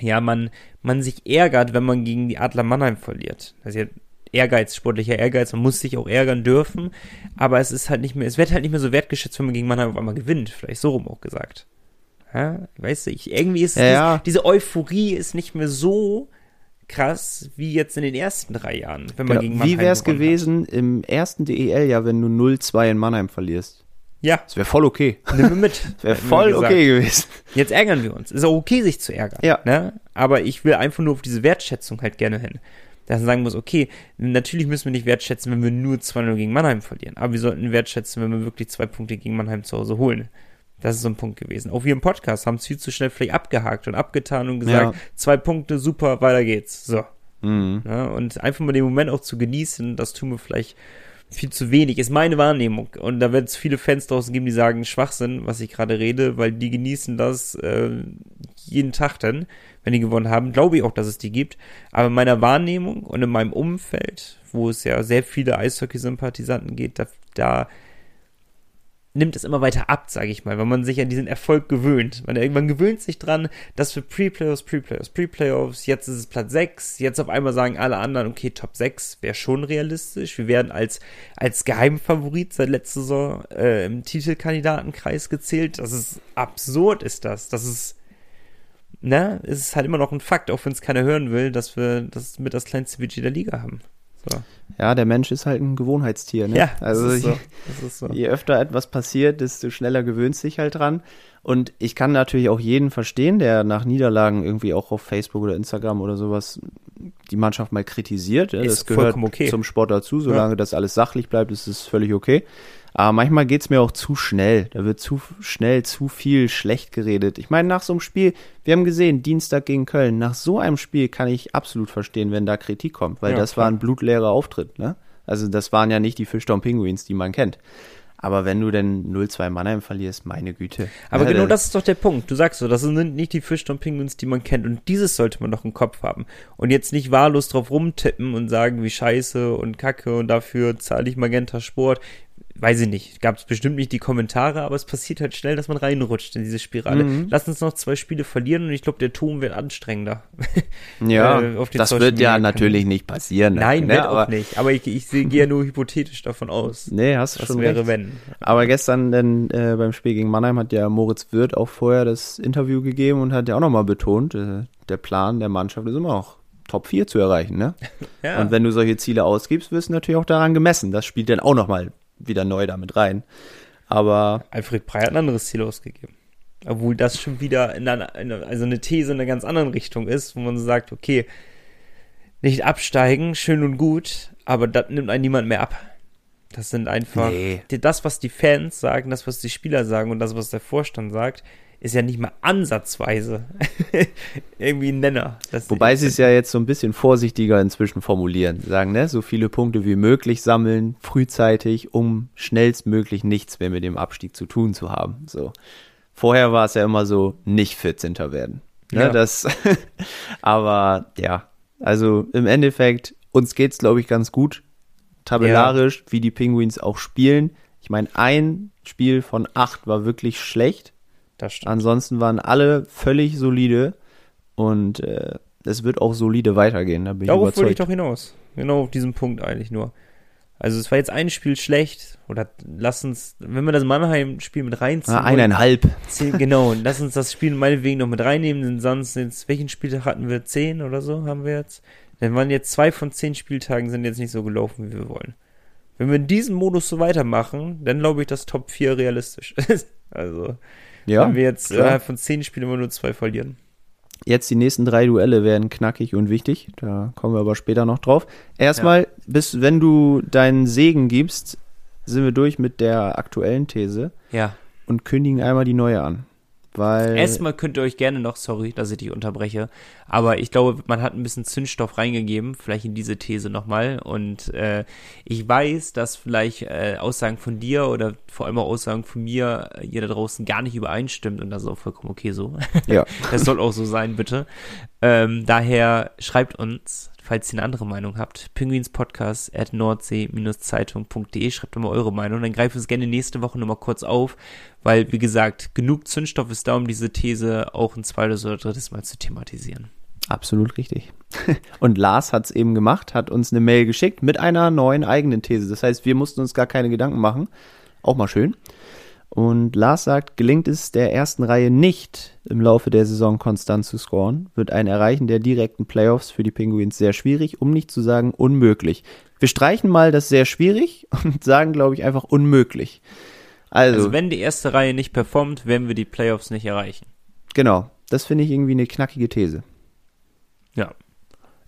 ja man man sich ärgert, wenn man gegen die Adler Mannheim verliert. Das ist ja Ehrgeiz, sportlicher Ehrgeiz, man muss sich auch ärgern dürfen, aber es ist halt nicht mehr, es wird halt nicht mehr so wertgeschätzt, wenn man gegen Mannheim auf einmal gewinnt, vielleicht so rum auch gesagt. Ja, weißt du, ich, irgendwie ist Ja, dies- ja. diese Euphorie ist nicht mehr so krass wie jetzt in den ersten drei Jahren, wenn man Genau. gegen Wie Mannheim wäre es gewesen im ersten DEL-Jahr, wenn du 0-2 in Mannheim verlierst? Ja, Das wäre voll okay. nimm mir mit. Das wäre voll okay gewesen. Jetzt ärgern wir uns. Ist auch okay, sich zu ärgern. Ja. Ne? Aber ich will einfach nur auf diese Wertschätzung halt gerne hin. Dass man sagen muss, okay, natürlich müssen wir nicht wertschätzen, wenn wir nur 2-0 gegen Mannheim verlieren. Aber wir sollten wertschätzen, wenn wir wirklich zwei Punkte gegen Mannheim zu Hause holen. Das ist so ein Punkt gewesen. Auch wir im Podcast haben es viel zu schnell vielleicht abgehakt und abgetan und gesagt, Ja. zwei Punkte, super, weiter geht's. So. Mhm. Ja, und einfach mal den Moment auch zu genießen, das tun wir vielleicht viel zu wenig, ist meine Wahrnehmung. Und da wird es viele Fans draußen geben, die sagen Schwachsinn, was ich gerade rede, weil die genießen das äh, jeden Tag dann, wenn die gewonnen haben. Glaube ich auch, dass es die gibt. Aber in meiner Wahrnehmung und in meinem Umfeld, wo es ja sehr viele Eishockey-Sympathisanten geht, da, da nimmt es immer weiter ab, sage ich mal, wenn man sich an diesen Erfolg gewöhnt. Man irgendwann gewöhnt sich dran, dass wir Pre-Playoffs, Pre-Playoffs, Pre-Playoffs, jetzt ist es Platz 6, jetzt auf einmal sagen alle anderen, okay, Top 6 wäre schon realistisch. Wir werden als, als Geheimfavorit seit letzter Saison äh, im Titelkandidatenkreis gezählt. Das ist absurd, ist das. Das ist, ne, ist halt immer noch ein Fakt, auch wenn es keiner hören will, dass wir das mit das kleinste Budget der Liga haben. So. Ja, der Mensch ist halt ein Gewohnheitstier, ne? Ja, also das ist so. je, Das ist so. je öfter etwas passiert, desto schneller gewöhnt sich halt dran. Und ich kann natürlich auch jeden verstehen, der nach Niederlagen irgendwie auch auf Facebook oder Instagram oder sowas die Mannschaft mal kritisiert. Ja, Ist das gehört okay. zum Sport dazu. Solange das alles sachlich bleibt, ist es völlig okay. Aber manchmal geht's mir auch zu schnell. Da wird zu schnell zu viel schlecht geredet. Ich meine, nach so einem Spiel, wir haben gesehen, Dienstag gegen Köln, nach so einem Spiel kann ich absolut verstehen, wenn da Kritik kommt, weil Ja, das klar. war ein blutleerer Auftritt. Ne? Also das waren ja nicht die Fischtown Penguins, die man kennt. Aber wenn du denn 0-2 Mannheim verlierst, meine Güte. Aber Ja, genau da- das ist doch der Punkt. Du sagst so, das sind nicht die Fischton Penguins, die man kennt. Und dieses sollte man doch im Kopf haben. Und jetzt nicht wahllos drauf rumtippen und sagen, wie scheiße und kacke und dafür zahle ich Magenta Sport. Weiß ich nicht. Gab es bestimmt nicht die Kommentare, aber es passiert halt schnell, dass man reinrutscht in diese Spirale. Mhm. Lass uns noch zwei Spiele verlieren und ich glaube, der Ton wird anstrengender. Ja, äh, das Social wird ja natürlich nicht passieren. Nein, ne? wird aber, auch nicht. Aber ich, ich gehe ja nur hypothetisch davon aus. Nee, hast du Was schon wäre, recht. wenn? Aber gestern denn, äh, beim Spiel gegen Mannheim hat ja Moritz Wirth auch vorher das Interview gegeben und hat ja auch nochmal betont, äh, der Plan der Mannschaft ist immer noch Top 4 zu erreichen. Ne? Ja. Und wenn du solche Ziele ausgibst, wirst du natürlich auch daran gemessen. Das spielt dann auch nochmal wieder neu damit rein. Aber Alfred Prey hat ein anderes Ziel ausgegeben. Obwohl das schon wieder in einer, in einer, also eine These in einer ganz anderen Richtung ist, wo man sagt, okay, nicht absteigen, schön und gut, aber das nimmt einen niemand mehr ab. Das sind einfach, Nee. das, was die Fans sagen, das, was die Spieler sagen und das, was der Vorstand sagt, ist ja nicht mal ansatzweise irgendwie ein Nenner. Wobei sie es ja jetzt so ein bisschen vorsichtiger inzwischen formulieren. Sagen, ne, so viele Punkte wie möglich sammeln, frühzeitig, um schnellstmöglich nichts mehr mit dem Abstieg zu tun zu haben. So. Vorher war es ja immer so, nicht 14. werden. Ne, Ja. das, aber ja, also im Endeffekt, uns geht's, glaube ich, ganz gut. Tabellarisch, wie die Penguins auch spielen. Ich meine, ein Spiel von acht war wirklich schlecht. Das stimmt. Ansonsten waren alle völlig solide und äh, es wird auch solide weitergehen, da bin ich Darauf wollte ich überzeugt. doch hinaus. Genau auf diesen Punkt eigentlich nur. Also es war jetzt ein Spiel schlecht oder lass uns, wenn wir das Mannheim-Spiel mit reinziehen, Ah, eineinhalb. zehn, genau, lass uns das Spiel meinetwegen noch mit reinnehmen, denn sonst jetzt, welchen Spieltag hatten wir? Zehn oder so haben wir jetzt? Dann waren jetzt zwei von zehn Spieltagen sind jetzt nicht so gelaufen, wie wir wollen. Wenn wir in diesem Modus so weitermachen, dann glaube ich, dass Top 4 realistisch ist. Also, Ja, wenn wir jetzt klar. innerhalb von zehn Spielen immer nur zwei verlieren. Jetzt die nächsten drei Duelle werden knackig und wichtig. Da kommen wir aber später noch drauf. Erstmal, bis wenn du deinen Segen gibst, sind wir durch mit der aktuellen These Ja. und kündigen einmal die neue an. Weil Erstmal könnt ihr euch gerne noch, sorry, dass ich dich unterbreche, aber ich glaube, man hat ein bisschen Zündstoff reingegeben, vielleicht in diese These nochmal. Und äh, ich weiß, dass vielleicht äh, Aussagen von dir oder vor allem auch Aussagen von mir, äh, ihr da draußen gar nicht übereinstimmt und das ist auch vollkommen okay so. ja, Das soll auch so sein, bitte. Ähm, daher schreibt uns, falls ihr eine andere Meinung habt, pinguinspodcast at nordsee-zeitung.de, schreibt mal eure Meinung, dann greift uns gerne nächste Woche nochmal kurz auf, weil, wie gesagt, genug Zündstoff ist da, um diese These auch ein zweites oder drittes Mal zu thematisieren. absolut richtig. Und Lars hat es eben gemacht, hat uns eine Mail geschickt mit einer neuen eigenen These. Das heißt, wir mussten uns gar keine Gedanken machen. Auch mal schön. Und Lars sagt, gelingt es der ersten Reihe nicht, im Laufe der Saison konstant zu scoren, wird ein Erreichen der direkten Playoffs für die Penguins sehr schwierig, um nicht zu sagen unmöglich. Wir streichen mal das sehr schwierig und sagen, glaube ich, einfach unmöglich. Also, Also wenn die erste Reihe nicht performt, werden wir die Playoffs nicht erreichen. genau, das finde ich irgendwie eine knackige These. Ja.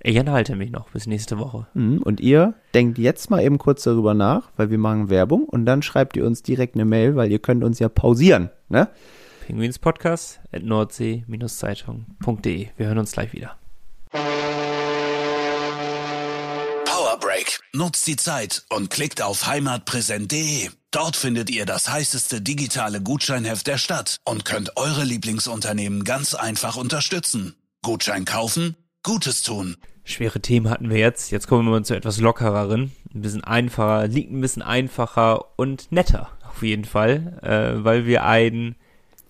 Ich enthalte mich noch bis nächste Woche. Mhm, Und ihr denkt jetzt mal eben kurz darüber nach, weil wir machen Werbung und dann schreibt ihr uns direkt eine Mail, weil ihr könnt uns ja pausieren, ne? Pinguinspodcast at nordsee-zeitung.de. Wir hören uns gleich wieder. Power Break. Nutzt die Zeit und klickt auf heimatpräsent.de. Dort findet ihr das heißeste digitale Gutscheinheft der Stadt und könnt eure Lieblingsunternehmen ganz einfach unterstützen. Gutschein kaufen, Gutes tun. Schwere Themen hatten wir jetzt. Jetzt kommen wir mal zu etwas lockereren. Ein bisschen einfacher, liegt ein bisschen einfacher und netter. Auf jeden Fall. Äh, weil wir einen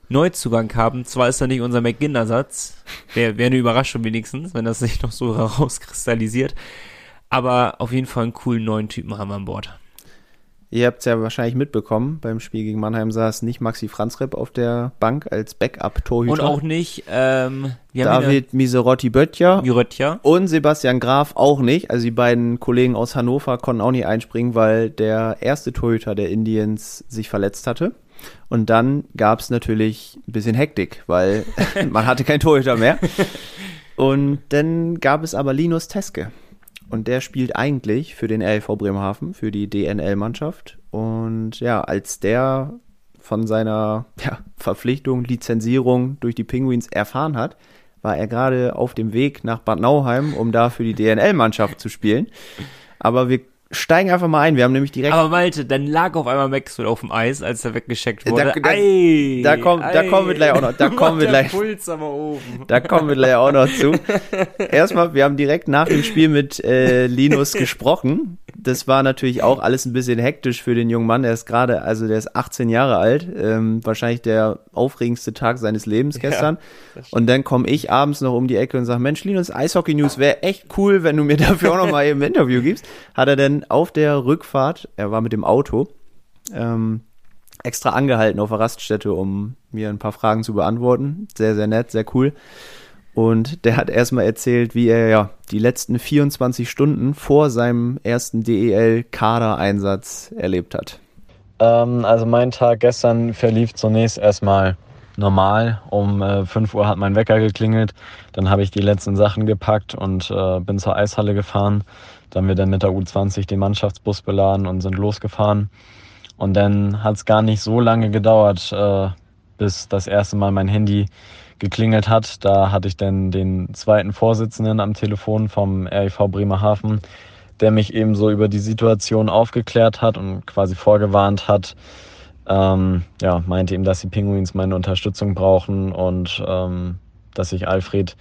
Neuzugang haben. Zwar ist er nicht unser McGinn-Ersatz. Wäre wär eine Überraschung wenigstens, wenn das sich noch so herauskristallisiert. Aber auf jeden Fall einen coolen neuen Typen haben wir an Bord. Ihr habt es ja wahrscheinlich mitbekommen, beim Spiel gegen Mannheim saß nicht Maxi Franzrepp auf der Bank als Backup-Torhüter. Und auch nicht, ähm, David Miserotti Böttcher wieder Jurötja. und Sebastian Graf auch nicht. Also die beiden Kollegen aus Hannover konnten auch nicht einspringen, weil der erste Torhüter der Indians sich verletzt hatte. Und dann gab es natürlich ein bisschen Hektik, weil man hatte keinen Torhüter mehr. Und dann gab es aber Linus Teske. Und der spielt eigentlich für den RLV Bremerhaven, für die DNL-Mannschaft. Und ja, als der von seiner ja, Verpflichtung, Lizenzierung durch die Penguins erfahren hat, war er gerade auf dem Weg nach Bad Nauheim, um da für die DNL-Mannschaft zu spielen. Aber wir steigen einfach mal ein. Wir haben nämlich direkt. Aber Malte, dann lag auf einmal Maxwell auf dem Eis, als er weggescheckt Da- wurde. da- Ei, da kommt- da ei. kommen wir gleich auch noch- da kommen wir gleich- Puls aber oben. Da kommen wir gleich auch noch zu. Erstmal, wir haben direkt nach dem Spiel mit äh, Linus gesprochen. Das war natürlich auch alles ein bisschen hektisch für den jungen Mann. Er ist gerade, also der ist 18 Jahre alt. Ähm, wahrscheinlich der aufregendste Tag seines Lebens gestern. und dann komme ich abends noch um die Ecke und sage, Mensch, Linus, Eishockey News wäre echt cool, wenn du mir dafür auch noch mal eben ein Interview gibst. Hat er denn auf der Rückfahrt, er war mit dem Auto, ähm, extra angehalten auf der Raststätte, um mir ein paar Fragen zu beantworten. Sehr, sehr nett, sehr cool. Und der hat erstmal erzählt, wie er ja die letzten 24 Stunden vor seinem ersten DEL-Kadereinsatz erlebt hat. Ähm, also mein Tag gestern verlief zunächst erstmal normal. Um äh, 5 Uhr hat mein Wecker geklingelt. Dann habe ich die letzten Sachen gepackt und äh, bin zur Eishalle gefahren. Dann haben wir dann mit der U20 den Mannschaftsbus beladen und sind losgefahren. Und dann hat es gar nicht so lange gedauert, äh, bis das erste Mal mein Handy geklingelt hat. Da hatte ich dann den zweiten Vorsitzenden am Telefon vom RIV Bremerhaven, der mich eben so über die Situation aufgeklärt hat und quasi vorgewarnt hat. Ähm, ja, meinte ihm, dass die Pinguins meine Unterstützung brauchen und ähm, dass ich Alfred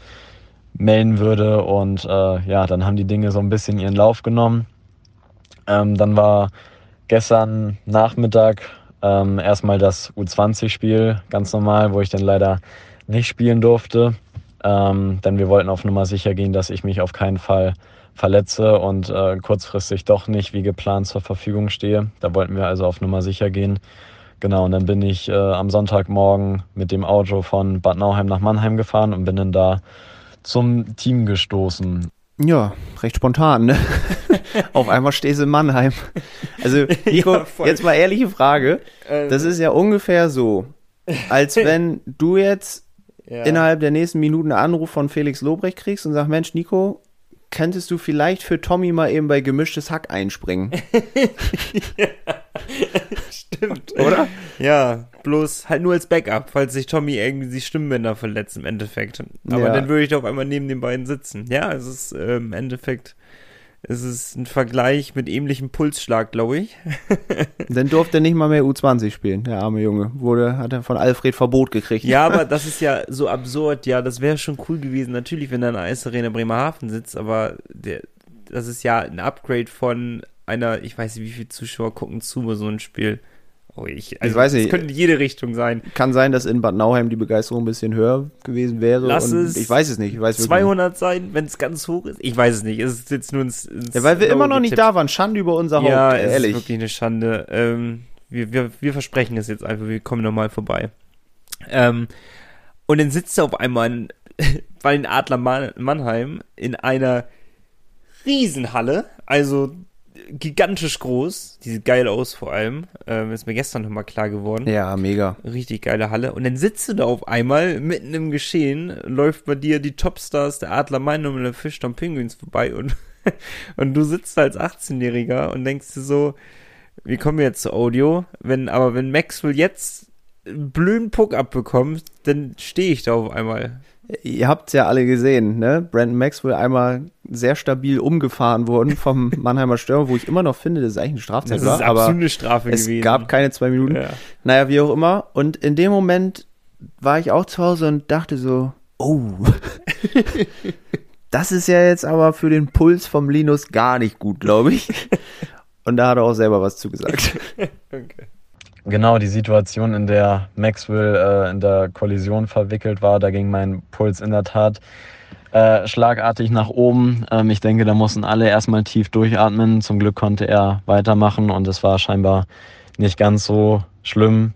melden würde. Und äh, ja, dann haben die Dinge so ein bisschen ihren Lauf genommen. Ähm, dann war gestern Nachmittag ähm, erstmal das U20-Spiel, ganz normal, wo ich dann leider nicht spielen durfte. Ähm, denn wir wollten auf Nummer sicher gehen, dass ich mich auf keinen Fall verletze und äh, kurzfristig doch nicht wie geplant zur Verfügung stehe. Da wollten wir also auf Nummer sicher gehen. Genau, und dann bin ich äh, am Sonntagmorgen mit dem Auto von Bad Nauheim nach Mannheim gefahren und bin dann da zum Team gestoßen. Ja, recht spontan, ne? Auf einmal stehst du in Mannheim. Also, Nico, Ja, jetzt mal ehrliche Frage. Ähm. Das ist ja ungefähr so, als wenn du jetzt Ja. innerhalb der nächsten Minuten einen Anruf von Felix Lobrecht kriegst und sagst, Mensch, Nico, könntest du vielleicht für Tommy mal eben bei gemischtes Hack einspringen? Stimmt. Oder? Ja, bloß halt nur als Backup, falls sich Tommy irgendwie die Stimmbänder verletzt im Endeffekt. Aber Ja. dann würde ich doch einmal neben den beiden sitzen. Ja, es ist äh, im Endeffekt, es ist ein Vergleich mit ähnlichem Pulsschlag, glaube ich. Dann durfte er nicht mal mehr U20 spielen, der arme Junge. Wurde, hat er von Alfred Verbot gekriegt. Ja, aber das ist ja so absurd. Ja, das wäre schon cool gewesen, natürlich, wenn da eine Eisarena Bremerhaven sitzt, aber der, das ist ja ein Upgrade von einer, ich weiß nicht, wie viele Zuschauer gucken zu bei so einem Spiel. Oh, ich, also, weiß nicht. Es könnte in jede Richtung sein. Kann sein, dass in Bad Nauheim die Begeisterung ein bisschen höher gewesen wäre. Lass es ich weiß es nicht. Ich weiß wirklich 200 sein, wenn es ganz hoch ist? Ich weiß es nicht. Es ist jetzt nur ins, ins nicht. Ja, weil wir immer noch nicht da waren. Schande über unser Haupt, Ja, es ehrlich. ist wirklich eine Schande. Ähm, Wir, wir, wir versprechen es jetzt einfach, wir kommen nochmal vorbei. Ähm, und dann sitzt er auf einmal in, bei den Adler Mannheim in einer Riesenhalle, also gigantisch groß. Die sieht geil aus vor allem. Ähm, ist mir gestern nochmal klar geworden. Ja, mega. Richtig geile Halle. Und dann sitzt du da auf einmal mitten im Geschehen, läuft bei dir die Topstars der Adler Mannheim und der Fischtown Penguins vorbei und, und du sitzt da als 18-Jähriger und denkst dir so, wie kommen wir jetzt zu Audio? Wenn, aber wenn Maxwell jetzt einen blöden Puck abbekommt, dann stehe ich da auf einmal. Ihr habt es ja alle gesehen, ne? Brandon Maxwell einmal sehr stabil umgefahren worden vom Mannheimer Stürmer, wo ich immer noch finde, das ist eigentlich eine Strafzeit Das ist war, aber absolute Strafe es gewesen. gab keine zwei Minuten. Ja. Naja, wie auch immer. Und in dem Moment war ich auch zu Hause und dachte so, oh, das ist ja jetzt aber für den Puls vom Linus gar nicht gut, glaube ich. Und da hat er auch selber was zugesagt. Okay. Genau, die Situation, in der Maxwell äh, in der Kollision verwickelt war, da ging mein Puls in der Tat äh, schlagartig nach oben. Ähm, ich denke, da mussten alle erstmal tief durchatmen. Zum Glück konnte er weitermachen und es war scheinbar nicht ganz so schlimm.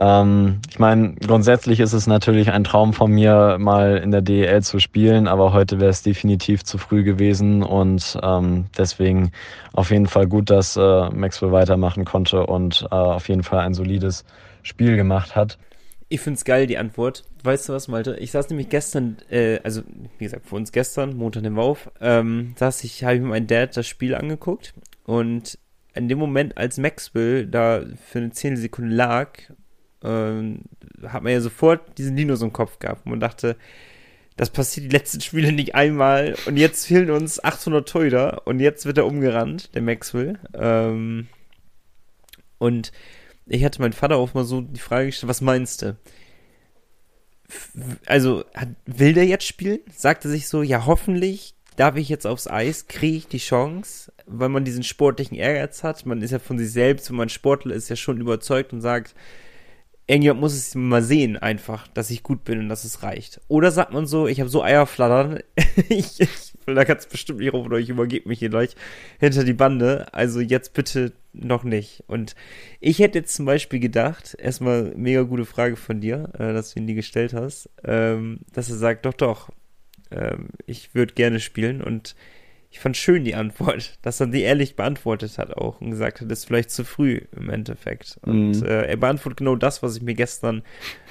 Ähm, ich meine, grundsätzlich ist es natürlich ein Traum von mir, mal in der DEL zu spielen, aber heute wäre es definitiv zu früh gewesen und ähm, deswegen auf jeden Fall gut, dass äh, Maxwell weitermachen konnte und äh, auf jeden Fall ein solides Spiel gemacht hat. Ich find's geil, die Antwort. Weißt du was, Malte? Ich saß nämlich gestern, äh, also wie gesagt, für uns gestern, Montag im Auf, ähm, saß ich, habe ich mit meinem Dad das Spiel angeguckt und in dem Moment, als Maxwell da für eine Zehntelsekunde lag, ähm, hat man ja sofort diesen Linus im Kopf gehabt und man dachte, das passiert die letzten Spiele nicht einmal und jetzt fehlen uns 800 Teuter und jetzt wird er umgerannt, der Maxwell. Ähm, und ich hatte meinen Vater auch mal so die Frage gestellt, was meinst du? Also, hat, will der jetzt spielen? Sagt er sich so, ja, hoffentlich darf ich jetzt aufs Eis, kriege ich die Chance, weil man diesen sportlichen Ehrgeiz hat. Man ist ja von sich selbst, wenn man Sportler ist, ja schon überzeugt und sagt, irgendjemand muss es mal sehen einfach, dass ich gut bin und dass es reicht. Oder sagt man so, ich habe so Eierflattern, ich, ich, da du bestimmt nicht rum oder ich übergebe mich hier gleich hinter die Bande, also jetzt bitte noch nicht. Und ich hätte jetzt zum Beispiel gedacht, erstmal mega gute Frage von dir, äh, dass du ihn die gestellt hast, ähm, dass er sagt, doch, doch, ähm, ich würde gerne spielen und ich fand schön die Antwort, dass er die ehrlich beantwortet hat auch und gesagt hat, das ist vielleicht zu früh im Endeffekt. Und Mhm. äh, er beantwortet genau das, was ich mir gestern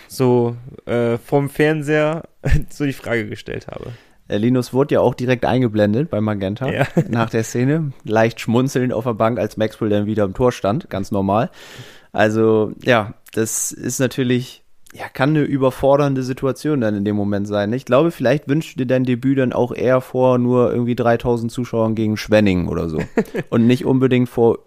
so äh, vom Fernseher so die Frage gestellt habe. Der Linus wurde ja auch direkt eingeblendet bei Magenta Ja. nach der Szene. Leicht schmunzelnd auf der Bank, als Maxwell dann wieder im Tor stand, ganz normal. Also, ja, das ist natürlich, ja, kann eine überfordernde Situation dann in dem Moment sein. Ich glaube, vielleicht wünschst du dir dein Debüt dann auch eher vor nur irgendwie 3000 Zuschauern gegen Schwenning oder so. Und nicht unbedingt vor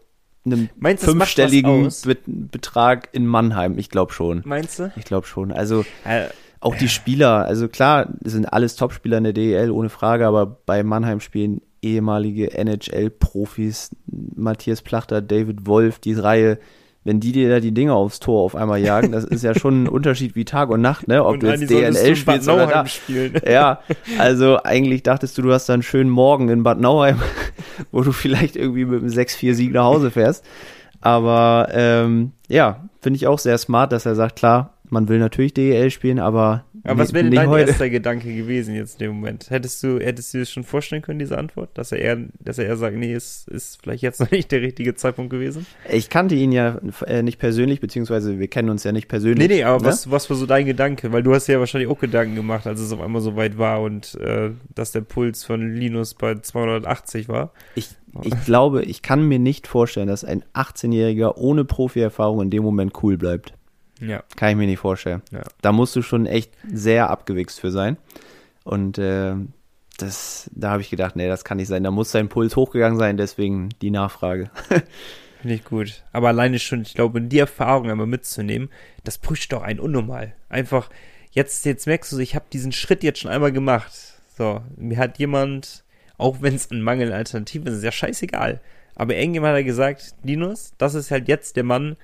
einem Meinst fünfstelligen? Be Betrag in Mannheim. Ich glaube schon. Meinst du? Ich glaube schon. Also, Äh, auch die Spieler, also klar, sind alles Topspieler in der DEL, ohne Frage, aber bei Mannheim spielen ehemalige NHL-Profis, Matthias Plachter, David Wolf, die Reihe, wenn die dir da die Dinger aufs Tor auf einmal jagen, das ist ja schon ein Unterschied wie Tag und Nacht, ne? Ob und du jetzt DNL spielst oder da. Spielen. Ja, also eigentlich dachtest du, du hast da einen schönen Morgen in Bad Nauheim, wo du vielleicht irgendwie mit einem 6-4-Sieg nach Hause fährst. Aber ähm, ja, finde ich auch sehr smart, dass er sagt, klar, man will natürlich DEL spielen, aber, Aber was ni- wäre denn dein heute. erster Gedanke gewesen jetzt in dem Moment? Hättest du, hättest du dir das schon vorstellen können, diese Antwort? Dass er eher, dass er eher sagt, nee, es ist vielleicht jetzt noch nicht der richtige Zeitpunkt gewesen? Ich kannte ihn ja äh, nicht persönlich, beziehungsweise wir kennen uns ja nicht persönlich. Nee, nee, aber ne? was, was war so dein Gedanke? Weil du hast ja wahrscheinlich auch Gedanken gemacht, als es auf einmal so weit war und äh, dass der Puls von Linus bei 280 war. Ich, ich glaube, ich kann mir nicht vorstellen, dass ein 18-Jähriger ohne Profi-Erfahrung in dem Moment cool bleibt. Ja. Kann ich mir nicht vorstellen. Ja. Da musst du schon echt sehr abgewichst für sein. Und äh, das, da habe ich gedacht, nee, das kann nicht sein. Da muss sein Puls hochgegangen sein, deswegen die Nachfrage. Finde ich gut. Aber alleine schon, ich glaube, die Erfahrung einmal mitzunehmen, das pusht doch einen unnormal. Einfach, jetzt, jetzt merkst du, ich habe diesen Schritt jetzt schon einmal gemacht. So, mir hat jemand, auch wenn es an Mangel an Alternativen ist, ist ja scheißegal. Aber irgendjemand hat gesagt, Linus, das ist halt jetzt der Mann,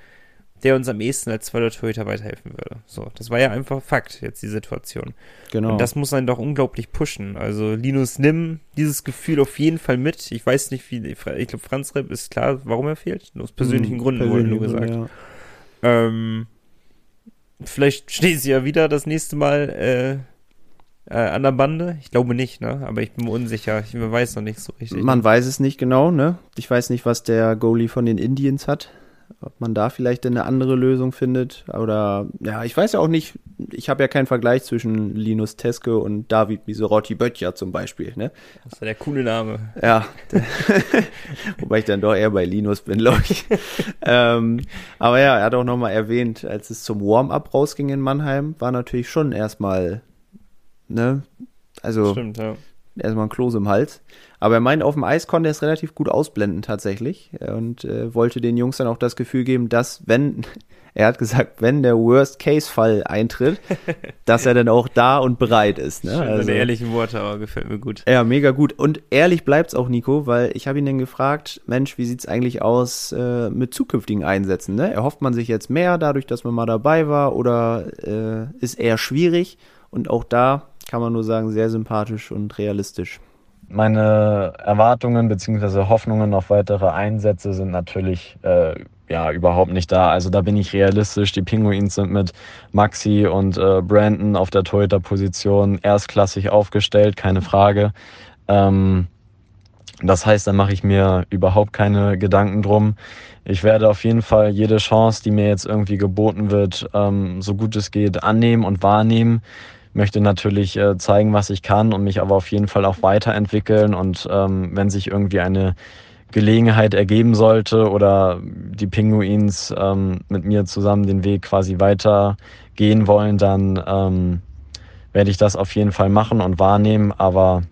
der uns am ehesten als zweiter Torhüter weiterhelfen würde. So, das war ja einfach Fakt, jetzt die Situation. Genau. Und das muss einen doch unglaublich pushen. Also, Linus, nimm dieses Gefühl auf jeden Fall mit. Ich weiß nicht, wie, ich glaube, Franz Repp ist klar, warum er fehlt. Aus persönlichen Hm, Gründen wurde nur gesagt. Ja. Ähm, vielleicht steht sie ja wieder das nächste Mal äh, äh, an der Bande. Ich glaube nicht, ne? Aber ich bin mir unsicher. Ich weiß noch nicht so richtig. Man weiß es nicht genau, ne? Ich weiß nicht, was der Goalie von den Indians hat. Ob man da vielleicht eine andere Lösung findet. Oder, ja, ich weiß ja auch nicht, ich habe ja keinen Vergleich zwischen Linus Teske und David Miserotti Böttcher zum Beispiel, ne? Das ist ja der coole Name. Ja, wobei ich dann doch eher bei Linus bin, glaube ich. ähm, aber ja, er hat auch nochmal erwähnt, als es zum Warm-up rausging in Mannheim, war natürlich schon erstmal, ne, also Stimmt, ja. erstmal ein Kloß im Hals. Aber er meint, auf dem Eis konnte er es relativ gut ausblenden tatsächlich und äh, wollte den Jungs dann auch das Gefühl geben, dass wenn, er hat gesagt, wenn der Worst-Case-Fall eintritt, dass er dann auch da und bereit ist. Ne? Schön, Also- ehrlichen Worte, aber gefällt mir gut. ja, mega gut. Und ehrlich bleibt's auch, Nico, weil ich habe ihn dann gefragt, Mensch, wie sieht's eigentlich aus äh, mit zukünftigen Einsätzen? Ne? Erhofft man sich jetzt mehr dadurch, dass man mal dabei war oder äh, ist eher schwierig? Und auch da kann man nur sagen, sehr sympathisch und realistisch. Meine Erwartungen beziehungsweise Hoffnungen auf weitere Einsätze sind natürlich äh, ja überhaupt nicht da. Also da bin ich realistisch. Die Pinguins sind mit Maxi und äh, Brandon auf der Torhüter-Position erstklassig aufgestellt, keine Frage. Ähm, das heißt, da mache ich mir überhaupt keine Gedanken drum. Ich werde auf jeden Fall jede Chance, die mir jetzt irgendwie geboten wird, ähm, so gut es geht, annehmen und wahrnehmen möchte natürlich äh, zeigen, was ich kann und mich aber auf jeden Fall auch weiterentwickeln. Und ähm, wenn sich irgendwie eine Gelegenheit ergeben sollte oder die Pinguins ähm, mit mir zusammen den Weg quasi weitergehen wollen, dann ähm, werde ich das auf jeden Fall machen und wahrnehmen. Aber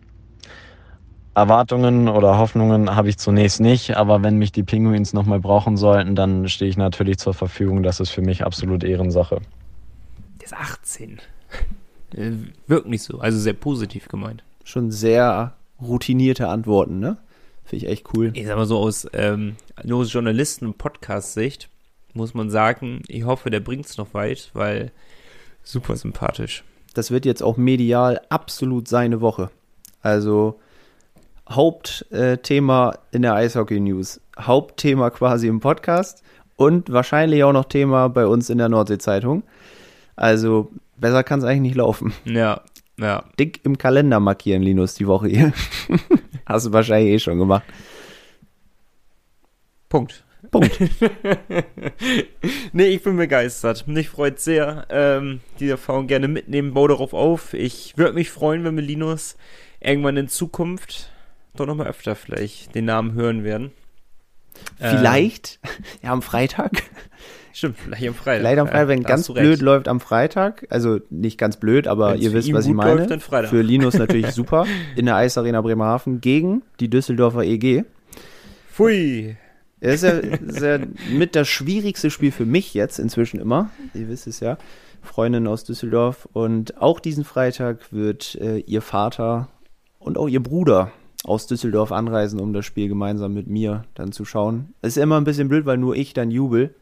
Erwartungen oder Hoffnungen habe ich zunächst nicht. Aber wenn mich die Pinguins nochmal brauchen sollten, dann stehe ich natürlich zur Verfügung. Das ist für mich absolut Ehrensache. Der ist 18. Äh, Wirkt nicht so, also sehr positiv gemeint. Schon sehr routinierte Antworten, ne? Finde ich echt cool. Ich sag mal so aus, ähm, nur aus Journalisten- und Podcast-Sicht muss man sagen, ich hoffe, der bringt's noch weit, weil super sympathisch. Das wird jetzt auch medial absolut seine Woche. Also Hauptthema in der Eishockey News, Hauptthema quasi im Podcast und wahrscheinlich auch noch Thema bei uns in der Nordsee-Zeitung. Also besser kann es eigentlich nicht laufen. Ja, ja. Dick im Kalender markieren, Linus, die Woche hier. Hast du wahrscheinlich eh schon gemacht. Punkt. Punkt. nee, ich bin begeistert. Mich freut sehr. Ähm, die Erfahrung gerne mitnehmen, bau darauf auf. Ich würde mich freuen, wenn wir Linus irgendwann in Zukunft doch nochmal öfter vielleicht den Namen hören werden. Vielleicht, ja, am Freitag. Stimmt, vielleicht am Freitag. Leider am Freitag, wenn da ganz blöd recht. läuft am Freitag, also nicht ganz blöd, aber Wenn's ihr wisst, was ich meine. läuft, dann. Für Linus natürlich super. In der Eisarena Bremerhaven gegen die Düsseldorfer EG. Pfui. Das ist ja, ist ja mit das schwierigste Spiel für mich jetzt inzwischen immer. Ihr wisst es ja. Freundin aus Düsseldorf. Und auch diesen Freitag wird äh, ihr Vater und auch ihr Bruder aus Düsseldorf anreisen, um das Spiel gemeinsam mit mir dann zu schauen. Es ist immer ein bisschen blöd, weil nur ich dann jubel.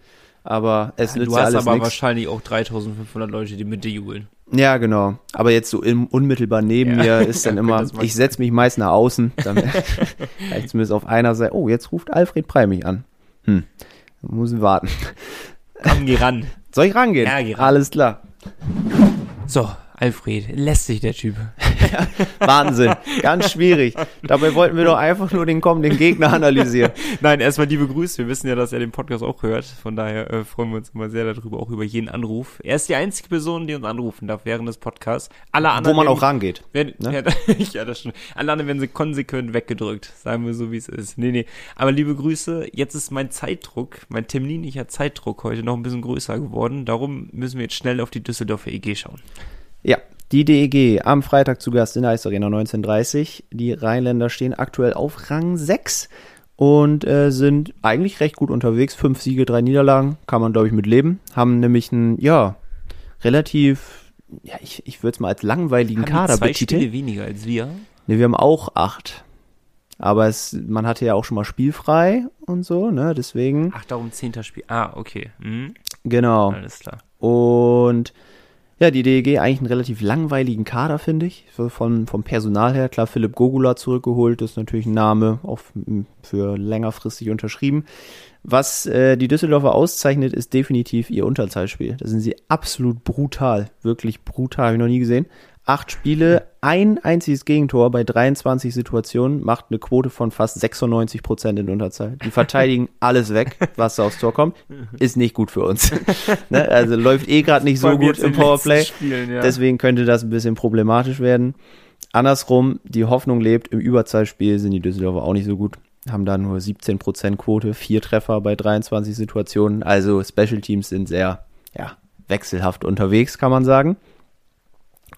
Aber es nützt Du ja hast alles aber nichts. wahrscheinlich auch 3500 Leute, die mit dir jubeln. Ja, genau. Aber jetzt so im, unmittelbar neben Ja. mir ist dann Ja, immer, ich setze mich meist nach außen, ich zumindest auf einer Seite, oh, jetzt ruft Alfred Prey mich an. Hm, muss ich warten. Komm, geh ran. Soll ich rangehen? Ja, geh ran. Alles klar. So, Alfred, lässt sich der Typ. Wahnsinn. Ganz schwierig. Dabei wollten wir doch einfach nur den kommenden Gegner analysieren. Nein, erstmal liebe Grüße. Wir wissen ja, dass er den Podcast auch hört. Von daher äh, freuen wir uns immer sehr darüber, auch über jeden Anruf. Er ist die einzige Person, die uns anrufen darf während des Podcasts. Alle Wo anderen man werden- auch rangeht. werden, ne? ja, ja, das stimmt. Alle anderen werden sie konsequent weggedrückt. Sagen wir so, wie es ist. Nee, nee. Aber liebe Grüße. Jetzt ist mein Zeitdruck, mein terminlicher Zeitdruck heute noch ein bisschen größer geworden. Darum müssen wir jetzt schnell auf die Düsseldorfer EG schauen. Ja, die DEG am Freitag zu Gast in der Eisarena 1930. Die Rheinländer stehen aktuell auf Rang 6 und äh, sind eigentlich recht gut unterwegs. Fünf Siege, drei Niederlagen, kann man glaube ich mit leben. Haben nämlich einen, ja, relativ, ja, ich, ich würde es mal als langweiligen Haben Kader zwei betiteln. Spiele weniger als wir. Ne, wir haben auch acht. Aber es, man hatte ja auch schon mal spielfrei und so, ne, deswegen. Ach, darum zehnter Spiel. Ah, okay. Mhm. Genau. Alles klar. Und ja, die DEG eigentlich einen relativ langweiligen Kader, finde ich. Von, vom Personal her. Klar, Philipp Gogula zurückgeholt, ist natürlich ein Name, auch f- für längerfristig unterschrieben. Was äh, die Düsseldorfer auszeichnet, ist definitiv ihr Unterzahlspiel. Da sind sie absolut brutal. Wirklich brutal, habe ich noch nie gesehen. Acht Spiele, ein einziges Gegentor bei 23 Situationen, macht eine Quote von fast 96 Prozent in Unterzahl. Die verteidigen alles weg, was da aufs Tor kommt. Ist nicht gut für uns. ne? Also läuft eh gerade nicht so gut im Powerplay. Spielen, ja. Deswegen könnte das ein bisschen problematisch werden. Andersrum, die Hoffnung lebt, im Überzahlspiel sind die Düsseldorfer auch nicht so gut. Haben da nur 17% Quote, vier Treffer bei 23 Situationen. Also Special Teams sind sehr, ja, wechselhaft unterwegs, kann man sagen.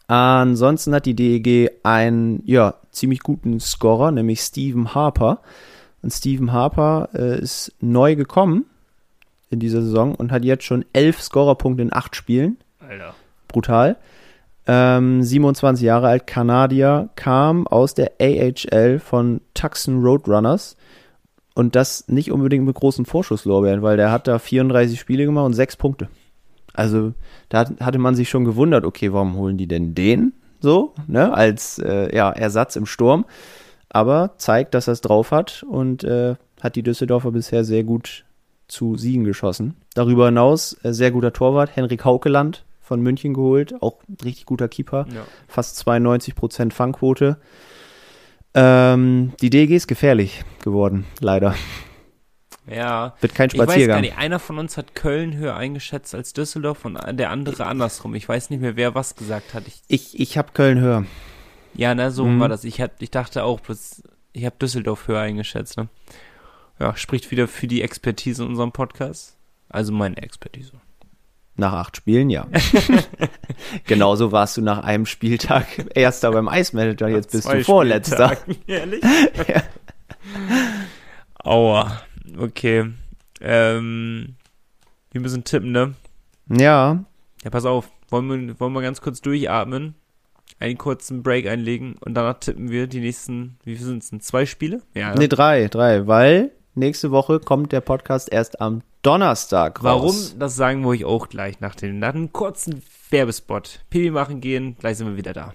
Ansonsten hat die DEG einen, ja, ziemlich guten Scorer, nämlich Steven Harper. Und Steven Harper äh, ist neu gekommen in dieser Saison und hat jetzt schon elf Scorerpunkte in acht Spielen Alter. brutal. Ähm, 27 Jahre alt, Kanadier, kam aus der AHL von Tucson Roadrunners und das nicht unbedingt mit großen Vorschusslorbeeren, weil der hat da 34 Spiele gemacht und sechs Punkte. Also da hat- hatte man sich schon gewundert, okay, warum holen die denn den so, ne, als äh, ja, Ersatz im Sturm. Aber zeigt, dass er es drauf hat und äh, hat die Düsseldorfer bisher sehr gut zu Siegen geschossen. Darüber hinaus äh, sehr guter Torwart, Henrik Haukeland von München geholt, auch richtig guter Keeper, Ja. fast 92% Fangquote. Ähm, die DG ist gefährlich geworden, leider. Ja. Wird kein Ich weiß gar Spaziergang. nicht, einer von uns hat Köln höher eingeschätzt als Düsseldorf und der andere andersrum. Ich weiß nicht mehr, wer was gesagt hat. Ich, Ich, ich habe Köln höher. ja, na, so Mhm. war das. Ich, hab, ich dachte auch, bloß, ich habe Düsseldorf höher eingeschätzt. Ne? Ja, spricht wieder für die Expertise in unserem Podcast. Also meine Expertise. Nach acht Spielen, ja. Genauso warst du nach einem Spieltag Erster beim Eismanager, jetzt bist du Vorletzter. Spieltagen. Ehrlich? Aua. Okay. Ähm, wir müssen tippen, ne? Ja, Ja, pass auf. Wollen wir, wollen wir ganz kurz durchatmen, einen kurzen Break einlegen und danach tippen wir die nächsten, wie viel sind es denn? Zwei Spiele? Ja. nee, drei, drei, weil nächste Woche kommt der Podcast erst am Donnerstag Warum? raus. Das sagen wir euch auch gleich nach, dem, nach einem kurzen Werbespot. Pipi machen gehen, gleich sind wir wieder da.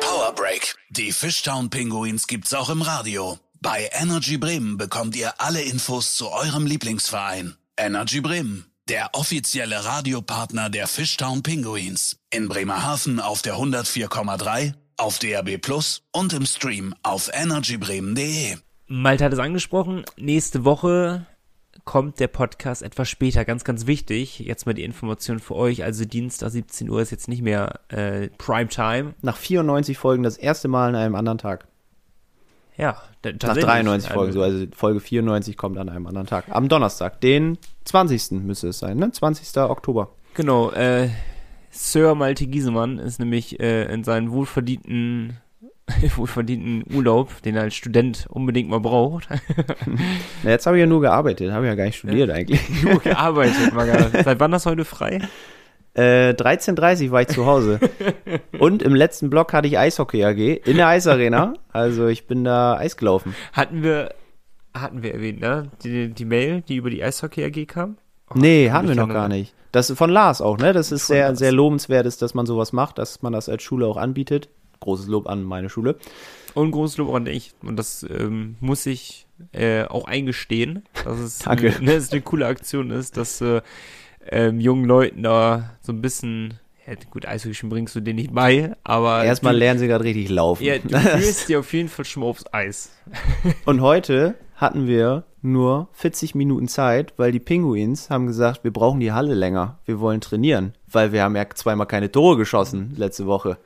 Power Break. Die Fishtown Pinguins gibt's auch im Radio. Bei Energy Bremen bekommt ihr alle Infos zu eurem Lieblingsverein. Energy Bremen, der offizielle Radiopartner der Fishtown Pinguins. In Bremerhaven auf der 104,3, auf DAB Plus und im Stream auf energybremen.de. Malte hat es angesprochen, nächste Woche kommt der Podcast etwas später, ganz, ganz wichtig. Jetzt mal die Information für euch, also Dienstag 17 Uhr ist jetzt nicht mehr äh, Primetime. Nach 94 Folgen das erste Mal an einem anderen Tag. Ja, Nach tatsächlich. 93 Also, Folgen, so, also Folge 94 kommt an einem anderen Tag. Am Donnerstag, den 20. müsste es sein, ne? 20. Oktober. Genau, äh, Sir Malte Giesemann ist nämlich äh, in seinen wohlverdienten, wohlverdienten Urlaub, den er als Student unbedingt mal braucht, Na, jetzt habe ich ja nur gearbeitet, habe ja gar nicht studiert eigentlich. nur gearbeitet. Mal Seit wann hast du heute frei? Äh, 13.30 war ich zu Hause. Und im letzten Block hatte ich Eishockey AG in der Eisarena. Also ich bin da Eis gelaufen. Hatten wir, hatten wir erwähnt, ne? Die, die Mail, die über die Eishockey AG kam? Oh, Nee, hatten wir noch gar nicht. Das ist von Lars auch, ne? Das ist Von sehr, Lars. sehr lobenswert ist, dass man sowas macht, dass man das als Schule auch anbietet. Großes Lob an meine Schule. Und großes Lob an dich. Und das ähm, muss ich äh, auch eingestehen, dass es Danke. Eine, ne, dass es eine coole Aktion ist, dass äh, ähm, jungen Leuten da so ein bisschen, ja, gut, Eishockey bringst du denen nicht bei, aber Erstmal du, lernen sie gerade richtig laufen. ja, du führst dir auf jeden Fall schon mal aufs Eis. Und heute hatten wir nur 40 Minuten Zeit, weil die Pinguins haben gesagt, wir brauchen die Halle länger. Wir wollen trainieren, weil wir haben ja zweimal keine Tore geschossen letzte Woche.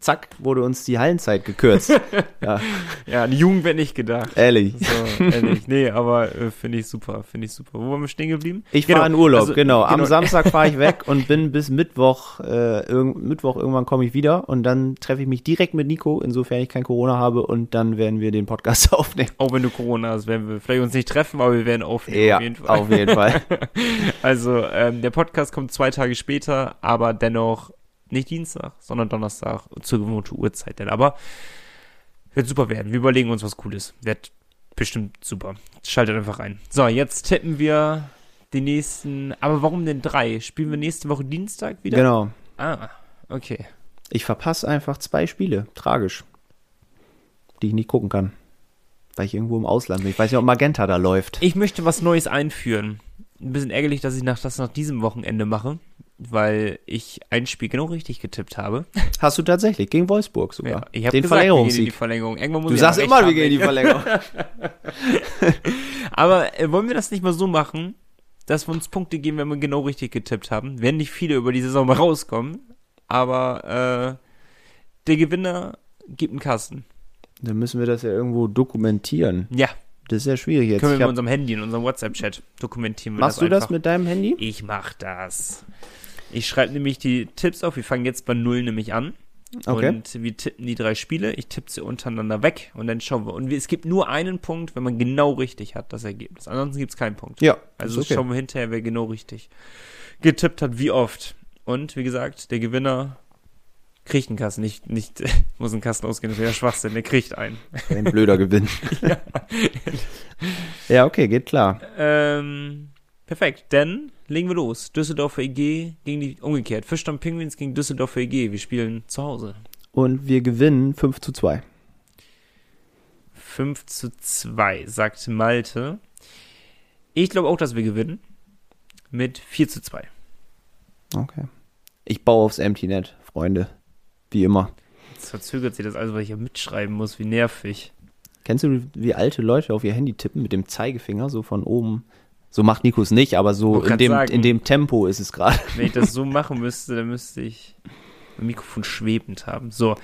Zack, wurde uns die Hallenzeit gekürzt. ja, Ja, die Jugend wird nicht gedacht. ehrlich. So, ehrlich. Nee, aber äh, finde ich super, finde ich super. Wo waren wir stehen geblieben? Ich Genau, fahre in Urlaub, also, genau. Am genau. Samstag fahre ich weg und bin bis Mittwoch, äh, irg Mittwoch irgendwann komme ich wieder und dann treffe ich mich direkt mit Nico, insofern ich kein Corona habe und dann werden wir den Podcast aufnehmen. Auch wenn du Corona hast, werden wir vielleicht uns nicht treffen, aber wir werden aufnehmen. Ja, auf jeden Fall. auf jeden Fall. Also, ähm, der Podcast kommt zwei Tage später, aber dennoch nicht Dienstag, sondern Donnerstag zur gewohnten Uhrzeit. Denn aber wird super werden. Wir überlegen uns was Cooles. Wird bestimmt super. Schaltet einfach rein. So, jetzt tippen wir die nächsten. Aber warum denn drei? Spielen wir nächste Woche Dienstag wieder? Genau. Ah, okay. Ich verpasse einfach zwei Spiele. Tragisch. Die ich nicht gucken kann. Weil ich irgendwo im Ausland bin. Ich weiß nicht, ob Magenta da läuft. Ich möchte was Neues einführen. Ein bisschen ärgerlich, dass ich nach, das nach diesem Wochenende mache, weil ich ein Spiel genau richtig getippt habe. Hast du tatsächlich. Gegen Wolfsburg sogar. Ja, ich habe Den gesagt, wir gehen in die Verlängerungssieg. Verlängerung. Irgendwann muss Du ich sagst immer, wir gehen in die Verlängerung. Aber äh, wollen wir das nicht mal so machen, dass wir uns Punkte geben, wenn wir genau richtig getippt haben? Werden nicht viele über die Saison mal rauskommen, aber äh, der Gewinner gibt einen Kasten. Dann müssen wir das ja irgendwo dokumentieren. Ja, Das ist ja schwierig jetzt. können wir mit unserem Handy, in unserem WhatsApp-Chat dokumentieren. Machst das du das einfach. mit deinem Handy? Ich mach das. Ich schreibe nämlich die Tipps auf. Wir fangen jetzt bei Null nämlich an. Okay. Und wir tippen die drei Spiele. Ich tippe sie untereinander weg und dann schauen wir. Und es gibt nur einen Punkt, wenn man genau richtig hat, das Ergebnis. Ansonsten gibt es keinen Punkt. Ja, Also okay. schauen wir hinterher, wer genau richtig getippt hat, wie oft. Und wie gesagt, der Gewinner kriegt einen Kasten. Nicht, nicht muss einen Kasten ausgehen, das wäre ja Schwachsinn. Der kriegt einen. Ein blöder Gewinn. ja. okay, geht klar. Ähm, perfekt. Dann legen wir los. Düsseldorfer EG gegen die, umgekehrt. Fischdamm Penguins gegen Düsseldorfer EG. Wir spielen zu Hause. Und wir gewinnen 5 zu 2. 5 zu 2, sagt Malte. Ich glaube auch, dass wir gewinnen. Mit 4 zu 2. Okay. Ich baue aufs Empty Net, Freunde. Wie immer. Jetzt verzögert sich das also, weil ich ja mitschreiben muss. Wie nervig. Kennst du, wie alte Leute auf ihr Handy tippen mit dem Zeigefinger so von oben? So macht Nikos nicht, aber so in dem, sagen. in dem Tempo ist es gerade. Wenn ich das so machen müsste, dann müsste ich mein Mikrofon schwebend haben. So.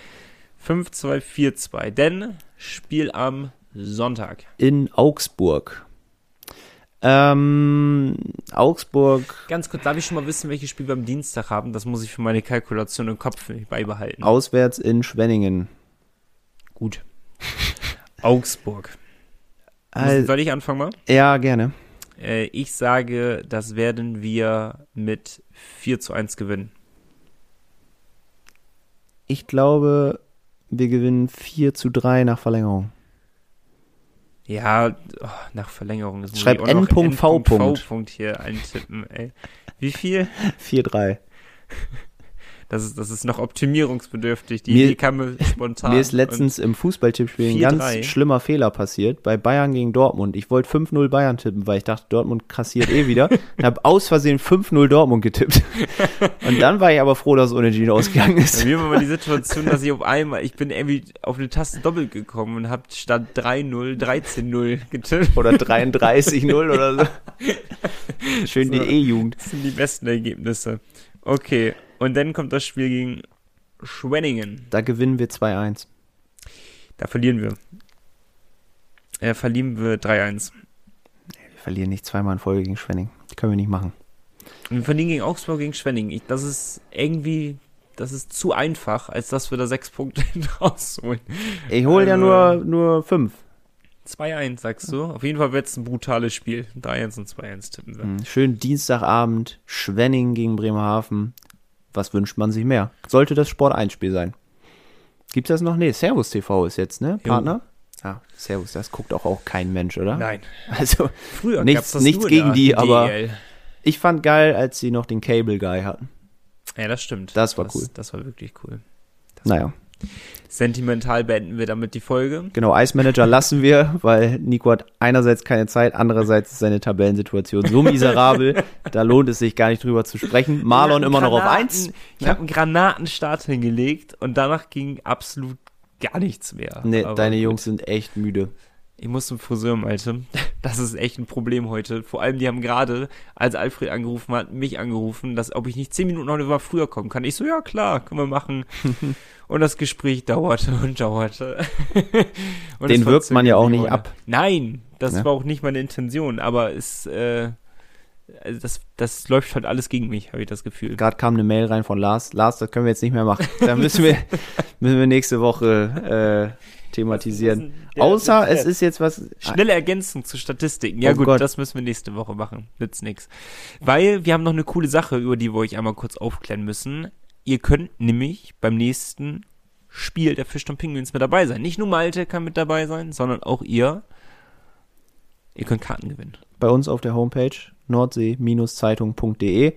5, 2, 4, 2. Denn Spiel am Sonntag. In Augsburg. Ähm, Augsburg Ganz kurz, darf ich schon mal wissen, welches Spiel wir am Dienstag haben? Das muss ich für meine Kalkulation im Kopf beibehalten. auswärts in Schwenningen. Gut. Augsburg. Also, Soll ich anfangen mal? ja, gerne. Äh, ich sage, das werden wir mit 4 zu 1 gewinnen. Ich glaube, wir gewinnen 4 zu 3 nach Verlängerung. Ja, oh, nach Verlängerung. Das Schreib. N.V. hier eintippen, ey. Wie viel? 4-3. Das ist, das ist noch optimierungsbedürftig. Die Mir- Idee kam mir spontan. Mir ist letztens im Fußballtippspiel ein 4-3. ganz schlimmer Fehler passiert bei Bayern gegen Dortmund. Ich wollte 5-0 Bayern tippen, weil ich dachte, Dortmund kassiert eh wieder. und habe aus Versehen 5-0 Dortmund getippt. Und dann war ich aber froh, dass es unentschieden ausgegangen Bei ist. mir war mal die Situation, dass ich auf einmal, ich bin irgendwie auf eine Taste doppelt gekommen und hab statt 3-0 13-0 getippt. Oder 33-0 oder so. Schön die So. E-Jugend. Das sind die besten Ergebnisse. Okay, und dann kommt das Spiel gegen Schwenningen. Da gewinnen wir 2-1. Da verlieren wir. Äh, verlieren wir 3-1. Wir verlieren nicht zweimal in Folge gegen Schwenning. Das können wir nicht machen. Und wir verlieren gegen Augsburg, gegen Schwenningen. Ich, das ist irgendwie, das ist zu einfach, als dass wir da sechs Punkte rausholen. Ich hole ja Also- nur, nur 5. 2-1, sagst du? Auf jeden Fall wird es ein brutales Spiel. 3-1 und 2-1 tippen wir. Hm, Schön Dienstagabend, Schwenning gegen Bremerhaven. Was wünscht man sich mehr? Sollte das Sport 1 Spiel sein? Gibt das noch? Nee, Servus TV ist jetzt, ne? Jo. Partner? Ja, Servus, das guckt auch, auch kein Mensch, oder? Nein. Also, Früher Nichts- das nichts gegen die, aber- DEL. ich fand geil, als sie noch den Cable Guy hatten. Ja, das stimmt. Das war cool. Das war wirklich cool. Naja, Sentimental beenden wir damit die Folge. genau, Eismanager lassen wir, weil Nico hat einerseits keine Zeit, andererseits ist seine Tabellensituation so miserabel, da lohnt es sich gar nicht drüber zu sprechen. Marlon immer noch auf Granaten- 1. Ich habe einen Granatenstart hingelegt und danach ging absolut gar nichts mehr. Nee, Aber deine gut. Jungs sind echt müde. Ich muss zum Friseur, Malte. Das ist echt ein Problem heute. Vor allem, die haben gerade, als Alfred angerufen hat, mich angerufen, dass ob ich nicht zehn Minuten noch mal früher kommen kann. Ich so, ja klar, können wir machen. und das Gespräch dauerte und dauerte. und Den wirkt man ja auch nicht ab. Nein, das Ja. war auch nicht meine Intention, aber es, äh, das, das läuft halt alles gegen mich, habe ich das Gefühl. Gerade kam eine Mail rein von Lars. Lars, das können wir jetzt nicht mehr machen. Da müssen wir, müssen wir nächste Woche äh, thematisieren. Außer es ist jetzt was. Schnelle Ergänzung zu Statistiken. Ja Oh gut, Gott. das müssen wir nächste Woche machen. Nützt nix. Weil wir haben noch eine coole Sache, über die wir euch einmal kurz aufklären müssen. Ihr könnt nämlich beim nächsten Spiel der Fisch und Penguins mit dabei sein. Nicht nur Malte kann mit dabei sein, sondern auch ihr. Ihr könnt Karten gewinnen. Bei uns auf der Homepage nordsee-zeitung.de.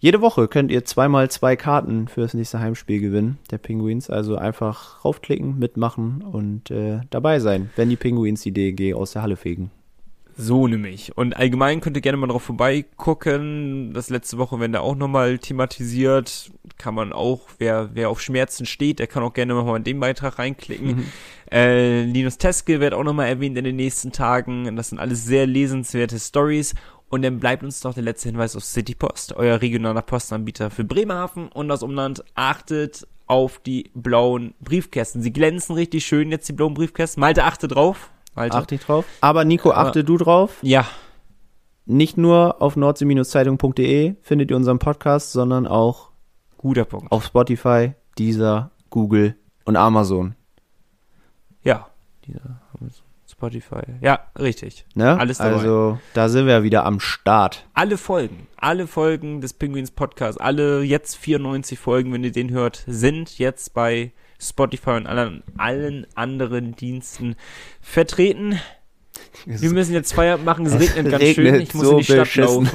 Jede Woche könnt ihr zweimal zwei Karten für das nächste Heimspiel gewinnen, der Penguins. Also einfach raufklicken, mitmachen und äh, dabei sein, wenn die Penguins die DEG aus der Halle fegen. So nämlich. Und allgemein könnt ihr gerne mal drauf vorbeigucken. Das letzte Woche werden da auch nochmal thematisiert. Kann man auch, wer, wer auf Schmerzen steht, der kann auch gerne nochmal in den Beitrag reinklicken. Mhm. Äh, Linus Teske wird auch nochmal erwähnt in den nächsten Tagen. Das sind alles sehr lesenswerte Stories. Und dann bleibt uns noch der letzte Hinweis auf City Post, euer regionaler Postanbieter für Bremerhaven und das Umland. Achtet auf die blauen Briefkästen. Sie glänzen richtig schön jetzt, die blauen Briefkästen. Malte, achte drauf. Malte. Achte ich drauf. Aber Nico, achte du drauf. Ja, Nicht nur auf nordsee-zeitung.de findet ihr unseren Podcast, sondern auch guter Punkt. auf Spotify, Deezer, Google und Amazon. Ja, dieser Spotify. Ja, richtig. Ne? Alles dabei. Also da sind wir wieder am Start. Alle Folgen, alle Folgen des Penguins Podcasts, alle jetzt 94 Folgen, wenn ihr den hört, sind jetzt bei Spotify und allen, allen anderen Diensten vertreten. Wir müssen jetzt Feierabend machen, es regnet ganz schön. regnet Ich muss so in die Stadt beschissen.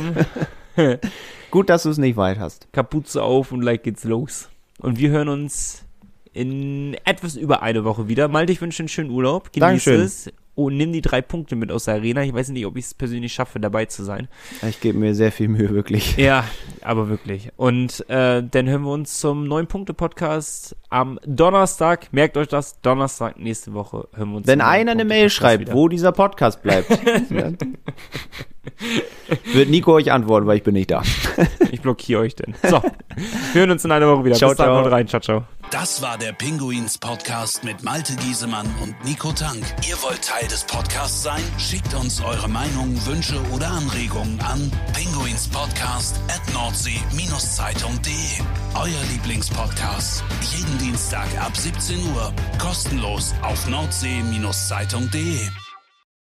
laufen. Gut, dass du es nicht weit hast. Kapuze auf und like geht's los. Und wir hören uns in etwas über eine Woche wieder. Malte, ich wünsche einen schönen Urlaub. Genieß Dankeschön. es. Und nimm die drei Punkte mit aus der Arena. Ich weiß nicht, ob ich es persönlich schaffe, dabei zu sein. Ich gebe mir sehr viel Mühe, wirklich. Ja, aber wirklich. Und äh, dann hören wir uns zum neuen Punkte-Podcast am Donnerstag. Merkt euch das, Donnerstag nächste Woche hören wir uns. Wenn einer eine Mail schreibt, wieder. wo dieser Podcast bleibt, ne, wird Nico euch antworten, weil ich bin nicht da. Ich blockiere euch denn. So, wir hören uns in einer Woche wieder. Ciao, Bis dann, ciao. rein. Ciao, ciao. Das war der Pinguins Podcast mit Malte Giesemann und Nico Tank. Ihr wollt Teil des Podcasts sein? Schickt uns eure Meinungen, Wünsche oder Anregungen an pinguinspodcast at nordsee-zeitung.de. Euer Lieblingspodcast. Jeden Dienstag ab 17 Uhr. Kostenlos auf nordsee-zeitung.de.